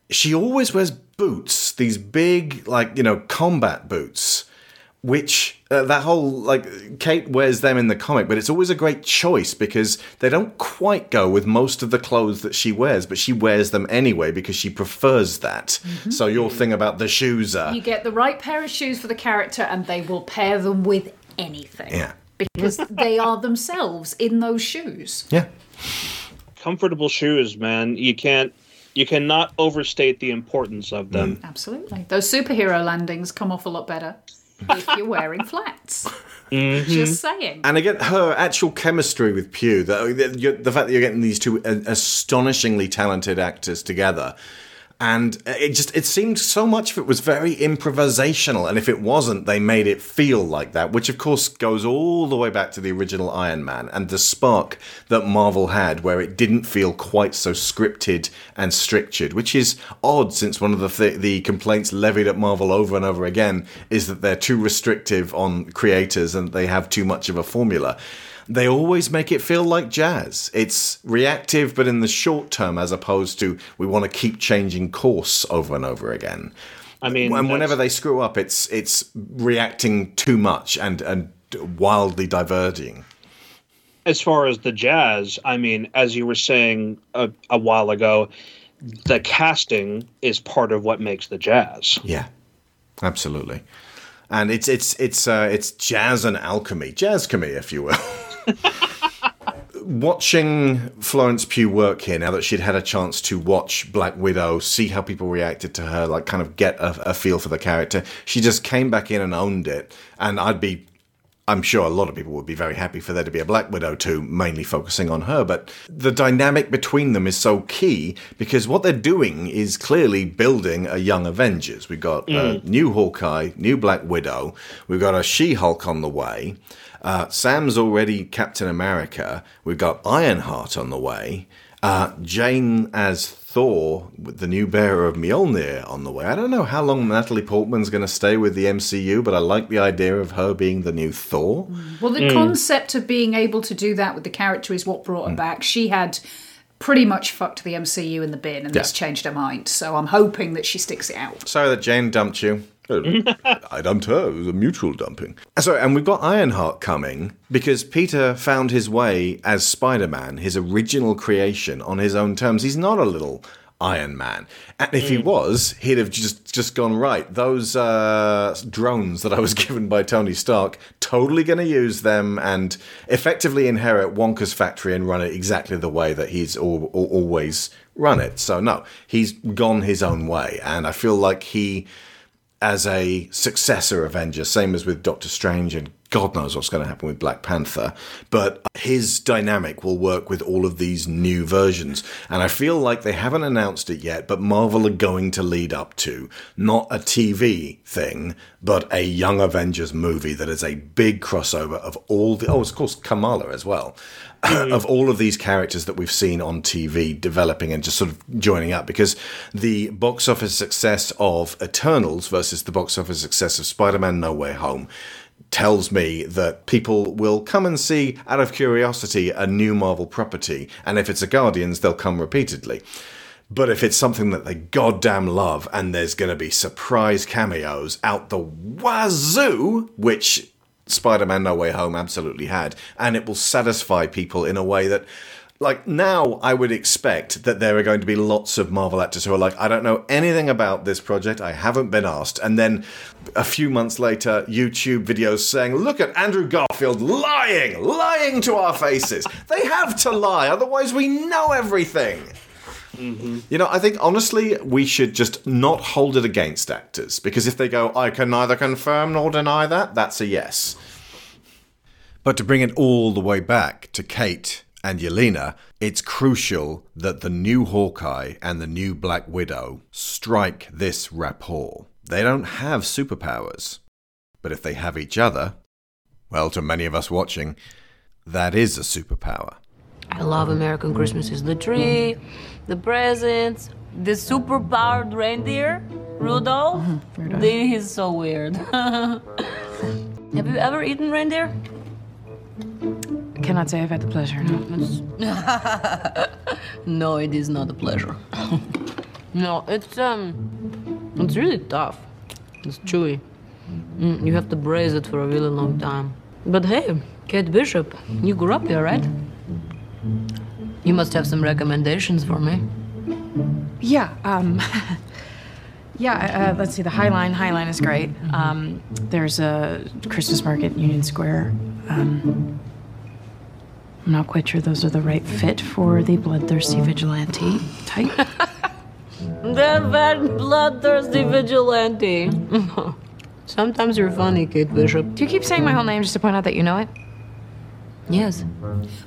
she always wears boots. These big, like you know, combat boots. Which uh, that whole like Kate wears them in the comic, but it's always a great choice because they don't quite go with most of the clothes that she wears, but she wears them anyway because she prefers that. So your thing about the shoes are You get the right pair of shoes for the character, and they will pair them with anything. yeah, Because they are themselves in those shoes. yeah. Comfortable shoes, man. You can't. You cannot overstate the importance of them. Absolutely. Those superhero landings come off a lot better if you're wearing flats. Just saying. And again, her actual chemistry with Pugh, the, the, the fact that you're getting these two uh, astonishingly talented actors together. And it just, it seemed so much of it was very improvisational. And if it wasn't, they made it feel like that, which of course goes all the way back to the original Iron Man and the spark that Marvel had, where it didn't feel quite so scripted and strictured, which is odd since one of the, th- the complaints levied at Marvel over and over again is that they're too restrictive on creators and they have too much of a formula they always make it feel like jazz. It's reactive, but in the short term, as opposed to we want to keep changing course over and over again. I mean, and whenever they screw up, it's it's reacting too much and and wildly diverging. as far as the jazz, I mean, as you were saying a, a while ago, the casting is part of what makes the jazz. Yeah, absolutely. And it's it's it's uh, it's jazz and alchemy, jazz chemy, if you will. Watching Florence Pugh work here, now that she'd had a chance to watch Black Widow, see how people reacted to her, like kind of get a, a feel for the character, she just came back in and owned it. And I'd be I'm sure a lot of people would be very happy for there to be a Black Widow too, mainly focusing on her. But the dynamic between them is so key because what they're doing is clearly building a young Avengers. We've got a Mm. new Hawkeye, new Black Widow. We've got a She Hulk on the way. Uh, Sam's already Captain America. We've got Ironheart on the way. Uh, Jane as Thor, with the new bearer of Mjolnir on the way. I don't know how long Natalie Portman's going to stay with the MCU, but I like the idea of her being the new Thor. Well, the Mm. concept of being able to do that with the character is what brought her back. She had pretty much fucked the MCU in the bin and Yeah. that's changed her mind. So I'm hoping that she sticks it out. Sorry that Jane dumped you. I dumped her. It was a mutual dumping. Sorry, and we've got Ironheart coming because Peter found his way as Spider Man, his original creation, on his own terms. He's not a little Iron Man. And if he was, he'd have just, just gone, right, those uh, drones that I was given by Tony Stark, totally going to use them and effectively inherit Wonka's factory and run it exactly the way that he's al- al- always run it. So, no, he's gone his own way. And I feel like he as a successor Avenger, same as with Doctor Strange, and God knows what's going to happen with Black Panther. But his dynamic will work with all of these new versions. And I feel like they haven't announced it yet, but Marvel are going to lead up to not a TV thing, but a Young Avengers movie that is a big crossover of all the. Oh, of course, Kamala as well. Mm-hmm. of all of these characters that we've seen on TV developing and just sort of joining up because the box office success of Eternals versus the box office success of Spider Man No Way Home tells me that people will come and see, out of curiosity, a new Marvel property. And if it's a Guardians, they'll come repeatedly. But if it's something that they goddamn love and there's going to be surprise cameos out the wazoo, which Spider Man No Way Home absolutely had, and it will satisfy people in a way that. Like now, I would expect that there are going to be lots of Marvel actors who are like, I don't know anything about this project, I haven't been asked. And then a few months later, YouTube videos saying, Look at Andrew Garfield lying, lying to our faces. they have to lie, otherwise, we know everything. Mm-hmm. You know, I think honestly, we should just not hold it against actors because if they go, I can neither confirm nor deny that, that's a yes. But to bring it all the way back to Kate and Yelena, it's crucial that the new Hawkeye and the new Black Widow strike this rapport. They don't have superpowers, but if they have each other, well, to many of us watching, that is a superpower. I love American Christmas is The tree, the presents, the super powered reindeer, Rudolph. They- He's so weird. Have you ever eaten reindeer? I cannot say I've had the pleasure. No. no, it is not a pleasure. no, it's um, it's really tough. It's chewy. Mm, you have to braise it for a really long time. But hey, Kate Bishop, you grew up here, right? You must have some recommendations for me. Yeah. Um, yeah. Uh, let's see. The High Line. High Line is great. Um, there's a Christmas market, Union Square. Um, I'm not quite sure those are the right fit for the bloodthirsty vigilante type. The bad bloodthirsty vigilante. Sometimes you're funny, Kate Bishop. Do you keep saying my whole name just to point out that you know it? Yes.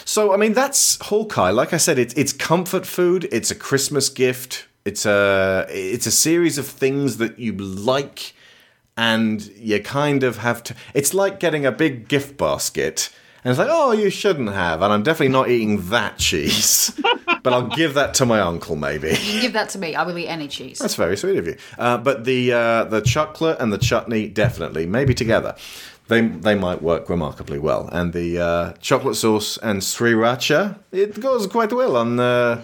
So I mean, that's Hawkeye. Like I said, it's it's comfort food. It's a Christmas gift. It's a it's a series of things that you like, and you kind of have to. It's like getting a big gift basket. And it's like, oh, you shouldn't have. And I'm definitely not eating that cheese. but I'll give that to my uncle, maybe. You can give that to me. I will eat any cheese. That's very sweet of you. Uh, but the uh, the chocolate and the chutney definitely, maybe together, they they might work remarkably well. And the uh, chocolate sauce and sriracha, it goes quite well on. Uh,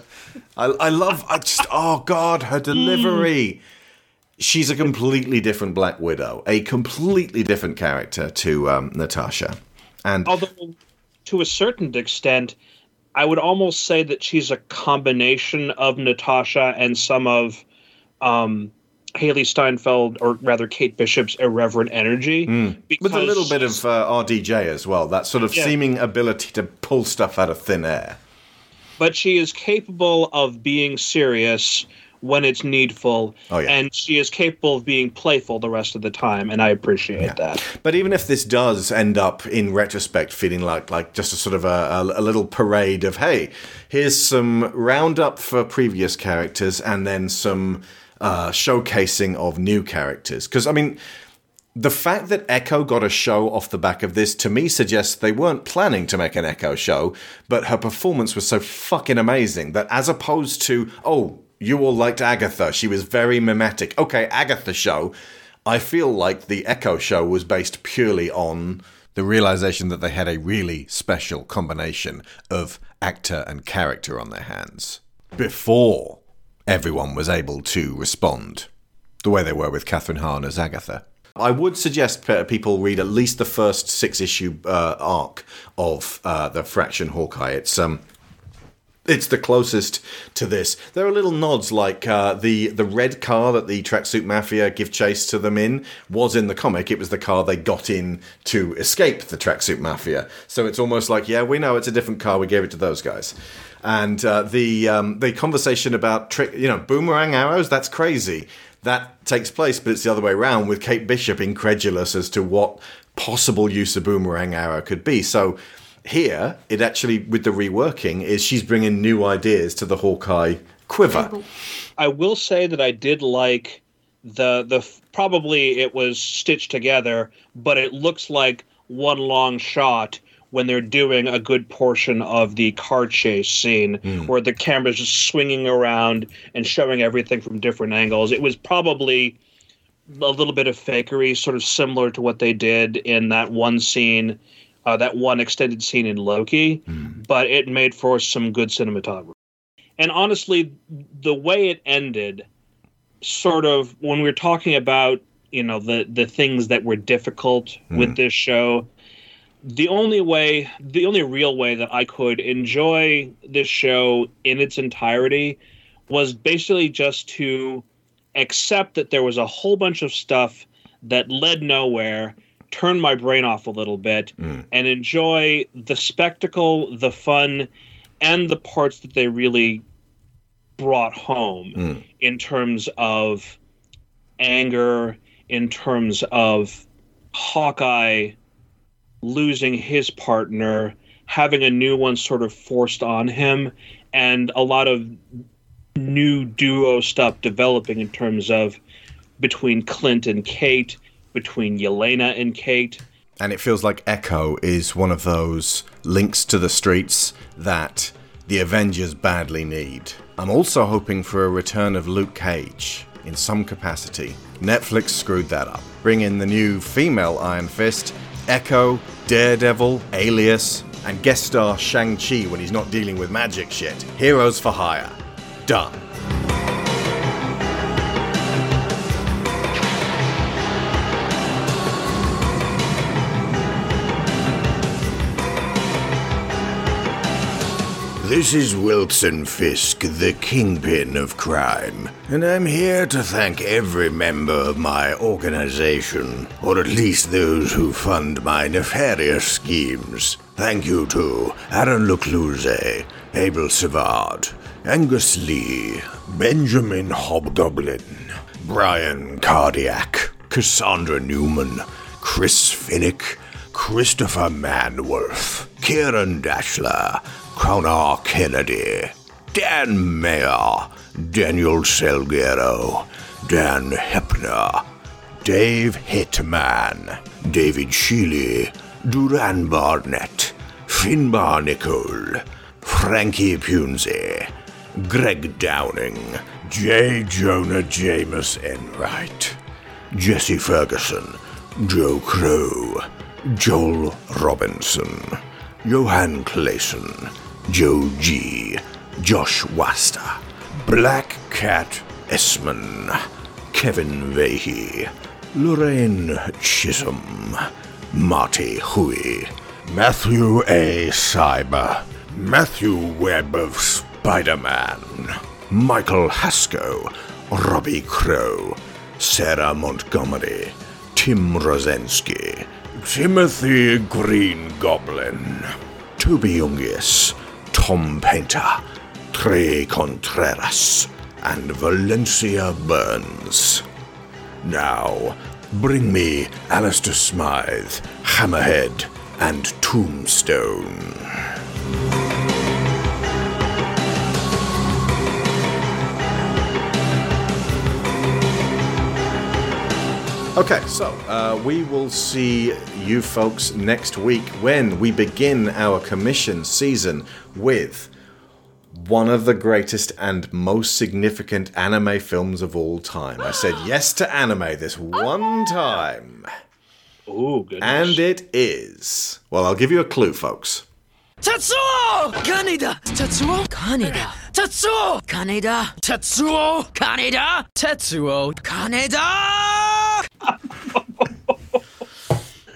I I love. I just oh god, her delivery. She's a completely different Black Widow, a completely different character to um, Natasha. And Although, to a certain extent, I would almost say that she's a combination of Natasha and some of um, Hailee Steinfeld, or rather Kate Bishop's irreverent energy. Mm. with a little bit of uh, RDJ as well, that sort of Yeah. seeming ability to pull stuff out of thin air. but she is capable of being serious when it's needful, Oh, yeah. and she is capable of being playful the rest of the time, and I appreciate that. But even if this does end up in retrospect feeling like like just a sort of a, a little parade of hey, here's some roundup for previous characters and then some uh, showcasing of new characters. Because I mean, the fact that Echo got a show off the back of this to me suggests they weren't planning to make an Echo show, but her performance was so fucking amazing that as opposed to oh. You all liked Agatha. She was very mimetic. Okay, Agatha show. I feel like the Echo show was based purely on the realization that they had a really special combination of actor and character on their hands before everyone was able to respond the way they were with Kathryn Hahn as Agatha. I would suggest people read at least the first six issue uh, arc of uh, the Fraction Hawkeye. It's um, it's the closest to this. There are little nods, like uh, the the red car that the tracksuit mafia give chase to them in was in the comic. It was the car they got in to escape the tracksuit mafia. So it's almost like, yeah, we know it's a different car. We gave it to those guys. And uh, the um, the conversation about trick, you know, boomerang arrows. That's crazy. That takes place, but it's the other way around with Kate Bishop incredulous as to what possible use a boomerang arrow could be. So here, it actually, with the reworking, is she's bringing new ideas to the Hawkeye quiver. I will say that I did like the the probably it was stitched together, but it looks like one long shot when they're doing a good portion of the car chase scene Hmm. where the camera's just swinging around and showing everything from different angles. It was probably a little bit of fakery, sort of similar to what they did in that one scene, uh, that one extended scene in Loki, but it made for some good cinematography. And honestly, the way it ended, sort of when we were talking about you know the the things that were difficult with this show, the only way, the only real way that I could enjoy this show in its entirety was basically just to accept that there was a whole bunch of stuff that led nowhere, turn my brain off a little bit, hmm. and enjoy the spectacle, the fun, and the parts that they really brought home hmm. in terms of anger, in terms of Hawkeye losing his partner, having a new one sort of forced on him, and a lot of new duo stuff developing in terms of between Clint and Kate, between Yelena and Kate. And it feels like Echo is one of those links to the streets that the Avengers badly need. I'm also hoping for a return of Luke Cage in some capacity. Netflix screwed that up. Bring in the new female Iron Fist, Echo, Daredevil, Alias, and guest star Shang-Chi when he's not dealing with magic shit. Heroes for hire. Done. This is Wilson Fisk, the kingpin of crime, and I'm here to thank every member of my organization, or at least those who fund my nefarious schemes. Thank you to Aaron Lecluse, Abel Savard, Angus Lee, Benjamin Hobgoblin, Brian Cardiac, Cassandra Newman, Chris Finnick, Christopher Manworth, Kieran Dashler, Connor Kennedy, Dan Mayer, Daniel Salguero, Dan Hepner, Dave Hitman, David Shealy, Duran Barnett, Finbar Nicole, Frankie Punzi, Greg Downing, J. Jonah James Enright, Jesse Ferguson, Joe Crow, Joel Robinson, Johan Clayson, Joe G, Josh Wasta, Black Cat Esman, Kevin Vahey, Lorraine Chisholm, Marty Hui, Matthew A. Cyber, Matthew Webb of Spider Man, Michael Haskell, Robbie Crow, Sarah Montgomery, Tim Rosensky, Timothy Green Goblin, Toby Youngis, Tom Painter, Trey Contreras, and Valencia Burns. Now, bring me Alistair Smythe, Hammerhead, and Tombstone. Okay, so uh, we will see you folks next week when we begin our commission season with one of the greatest and most significant anime films of all time. I said yes to anime this one time. Oh, goodness. And it is. Well, I'll give you a clue, folks. Tetsuo! Kaneda! Tetsuo! Kaneda! Tetsuo! Kaneda! Tetsuo! Kaneda! Tetsuo! Kaneda!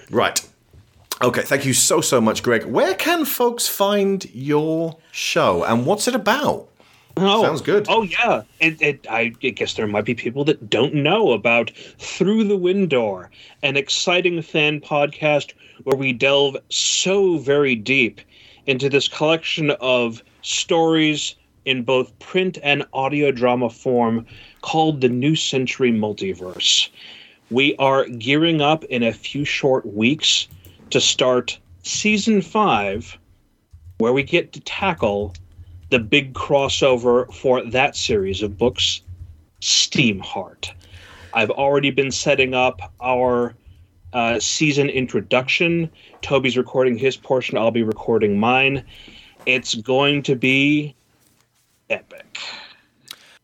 Right. Okay, thank you so, so much, Greg. Where can folks find your show and what's it about? Oh, Sounds good. Oh yeah, it, it, I guess there might be people that don't know about Through the Window, an exciting fan podcast where we delve so very deep into this collection of stories in both print and audio drama form called the New Century Multiverse. We are gearing up in a few short weeks to start season five, where we get to tackle the big crossover for that series of books, Steamheart. I've already been setting up our uh, season introduction. Toby's recording his portion, I'll be recording mine. It's going to be epic.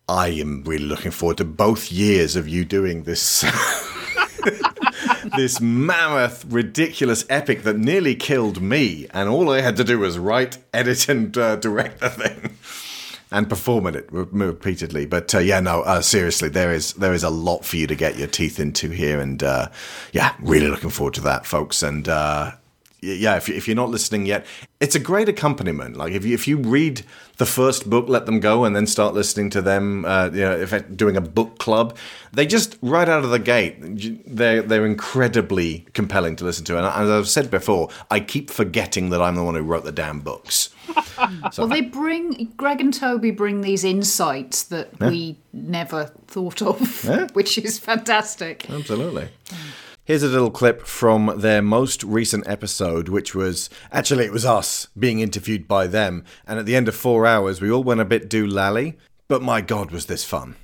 I am really looking forward to both years of you doing this. this mammoth, ridiculous epic that nearly killed me, and all I had to do was write, edit, and uh, direct the thing, and perform it repeatedly. But uh, yeah, no, uh, seriously, there is there is a lot for you to get your teeth into here, and uh, yeah, really looking forward to that, folks. And uh, yeah, if, if you're not listening yet, it's a great accompaniment. Like if you if you read the first book, let them go, and then start listening to them. Uh, you know, if doing a book club, they just right out of the gate, they're they're incredibly compelling to listen to. And as I've said before, I keep forgetting that I'm the one who wrote the damn books. well, they bring Greg and Toby bring these insights that Yeah. we never thought of, Yeah. which is fantastic. Absolutely. Here's a little clip from their most recent episode, which was actually it was us being interviewed by them, and at the end of four hours, we all went a bit do doolally. But my God, was this fun!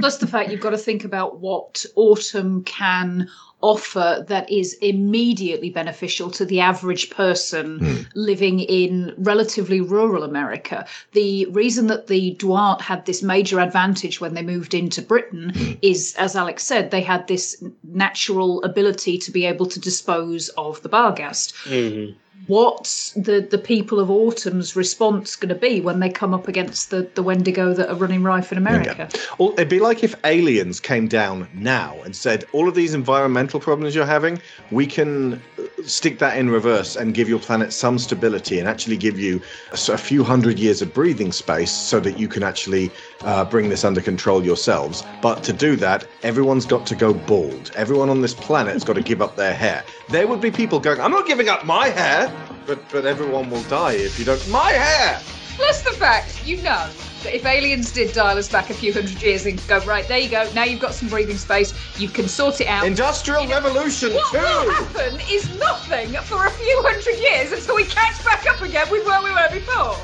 Plus the fact you've got to think about what autumn can offer that is immediately beneficial to the average person hmm. living in relatively rural America. The reason that the Duart had this major advantage when they moved into Britain hmm. is, as Alex said, they had this natural ability to be able to dispose of the barghast. Mm-hmm. What's the, the people of Autumn's response going to be when they come up against the, the Wendigo that are running rife in America? Well, it'd be like if aliens came down now and said, "All of these environmental problems you're having, we can uh, stick that in reverse and give your planet some stability and actually give you a, few hundred years of breathing space so that you can actually uh, bring this under control yourselves." But to do that, everyone's got to go bald. Everyone on this planet's got to give up their hair. There would be people going, "I'm not giving up my hair," but but everyone will die if you don't. My hair. Plus the fact, you know, that if aliens did dial us back a few hundred years and go, right, there you go, now you've got some breathing space, you can sort it out. Industrial Revolution what too. will happen is nothing for a few hundred years until we catch back up again with where we were before.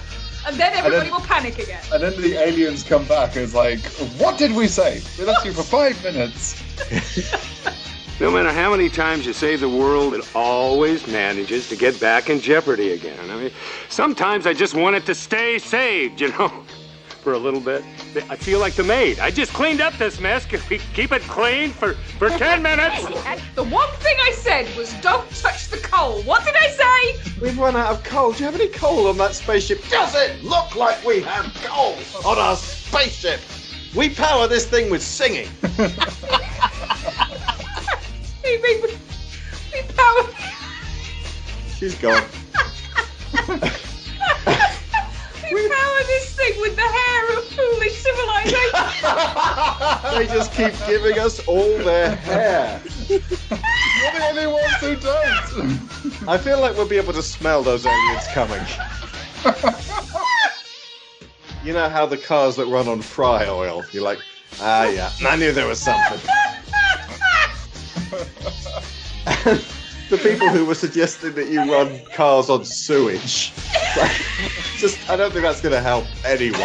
And then everybody then- will panic again. And then the aliens come back and it's like, what did we say? We left you for five minutes. No matter how many times you save the world, it always manages to get back in jeopardy again. I mean, sometimes I just want it to stay saved, you know, for a little bit. I feel like the maid. I just cleaned up this mess. Can we keep it clean for, for 10 minutes? And the one thing I said was don't touch the coal. What did I say? We've run out of coal. Do you have any coal on that spaceship? Does it look like we have coal on our spaceship? We power this thing with singing. We, we, we power. She's gone. We power this thing with the hair of foolish civilization. they just keep giving us all their hair. You're the only ones who don't. I feel like we'll be able to smell those aliens coming. You know how the cars that run on fry oil, you're like, ah, yeah, I knew there was something. The people who were suggesting that you run cars on sewage. Just, I don't think that's going to help anyone.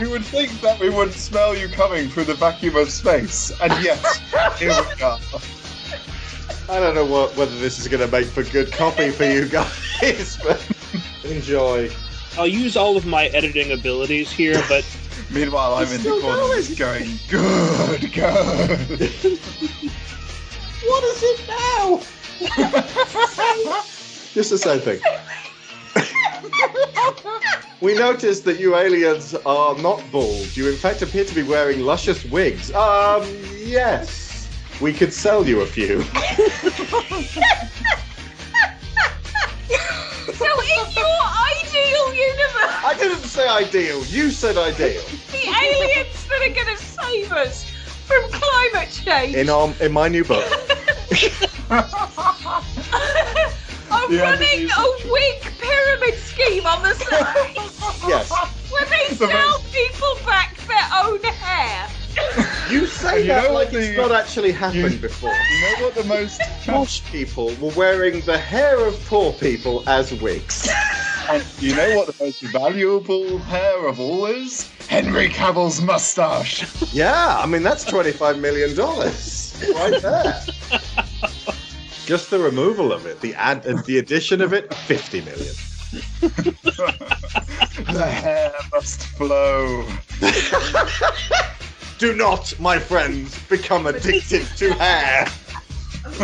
You would think that we wouldn't smell you coming through the vacuum of space, and yet, here we are. I don't know what, whether this is going to make for good copy for you guys, but enjoy. I'll use all of my editing abilities here, but Meanwhile, I'm in the corner just going, good, good. What does it now? Just the same thing. We noticed that you aliens are not bald. You, in fact, appear to be wearing luscious wigs. Um, yes. We could sell you a few. So in your ideal universe, I didn't say ideal. You said ideal. the aliens that are going to save us from climate change In our, in my new book. are The running a wig pyramid scheme on the side. Yes. Where they The sell people back their own hair. You say You that like what it's not actually happened before. You know what the most Most people were wearing the hair of poor people as wigs. and you know what the most valuable hair of all is? Henry Cavill's mustache. Yeah, I mean that's twenty-five million dollars right there. Just the removal of it, the ad, the addition of it, fifty million. the hair must flow. Do not, my friends, become addicted to hair.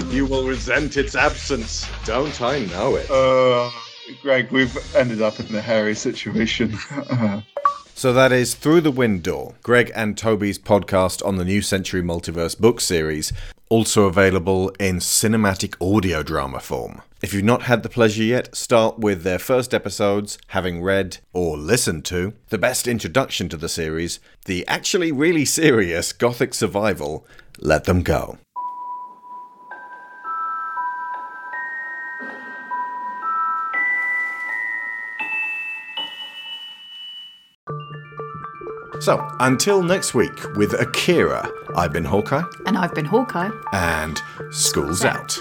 You will resent its absence. Don't I know it? Uh, Greg, we've ended up in a hairy situation. So that is Through the Window, Greg and Toby's podcast on the New Century Multiverse book series, also available in cinematic audio drama form. If you've not had the pleasure yet, start with their first episodes, having read or listened to the best introduction to the series, the actually really serious Gothic Survival, Let Them Go. So, until next week with Akira, I've been Hawkeye, And I've been Hawkeye. and school's out.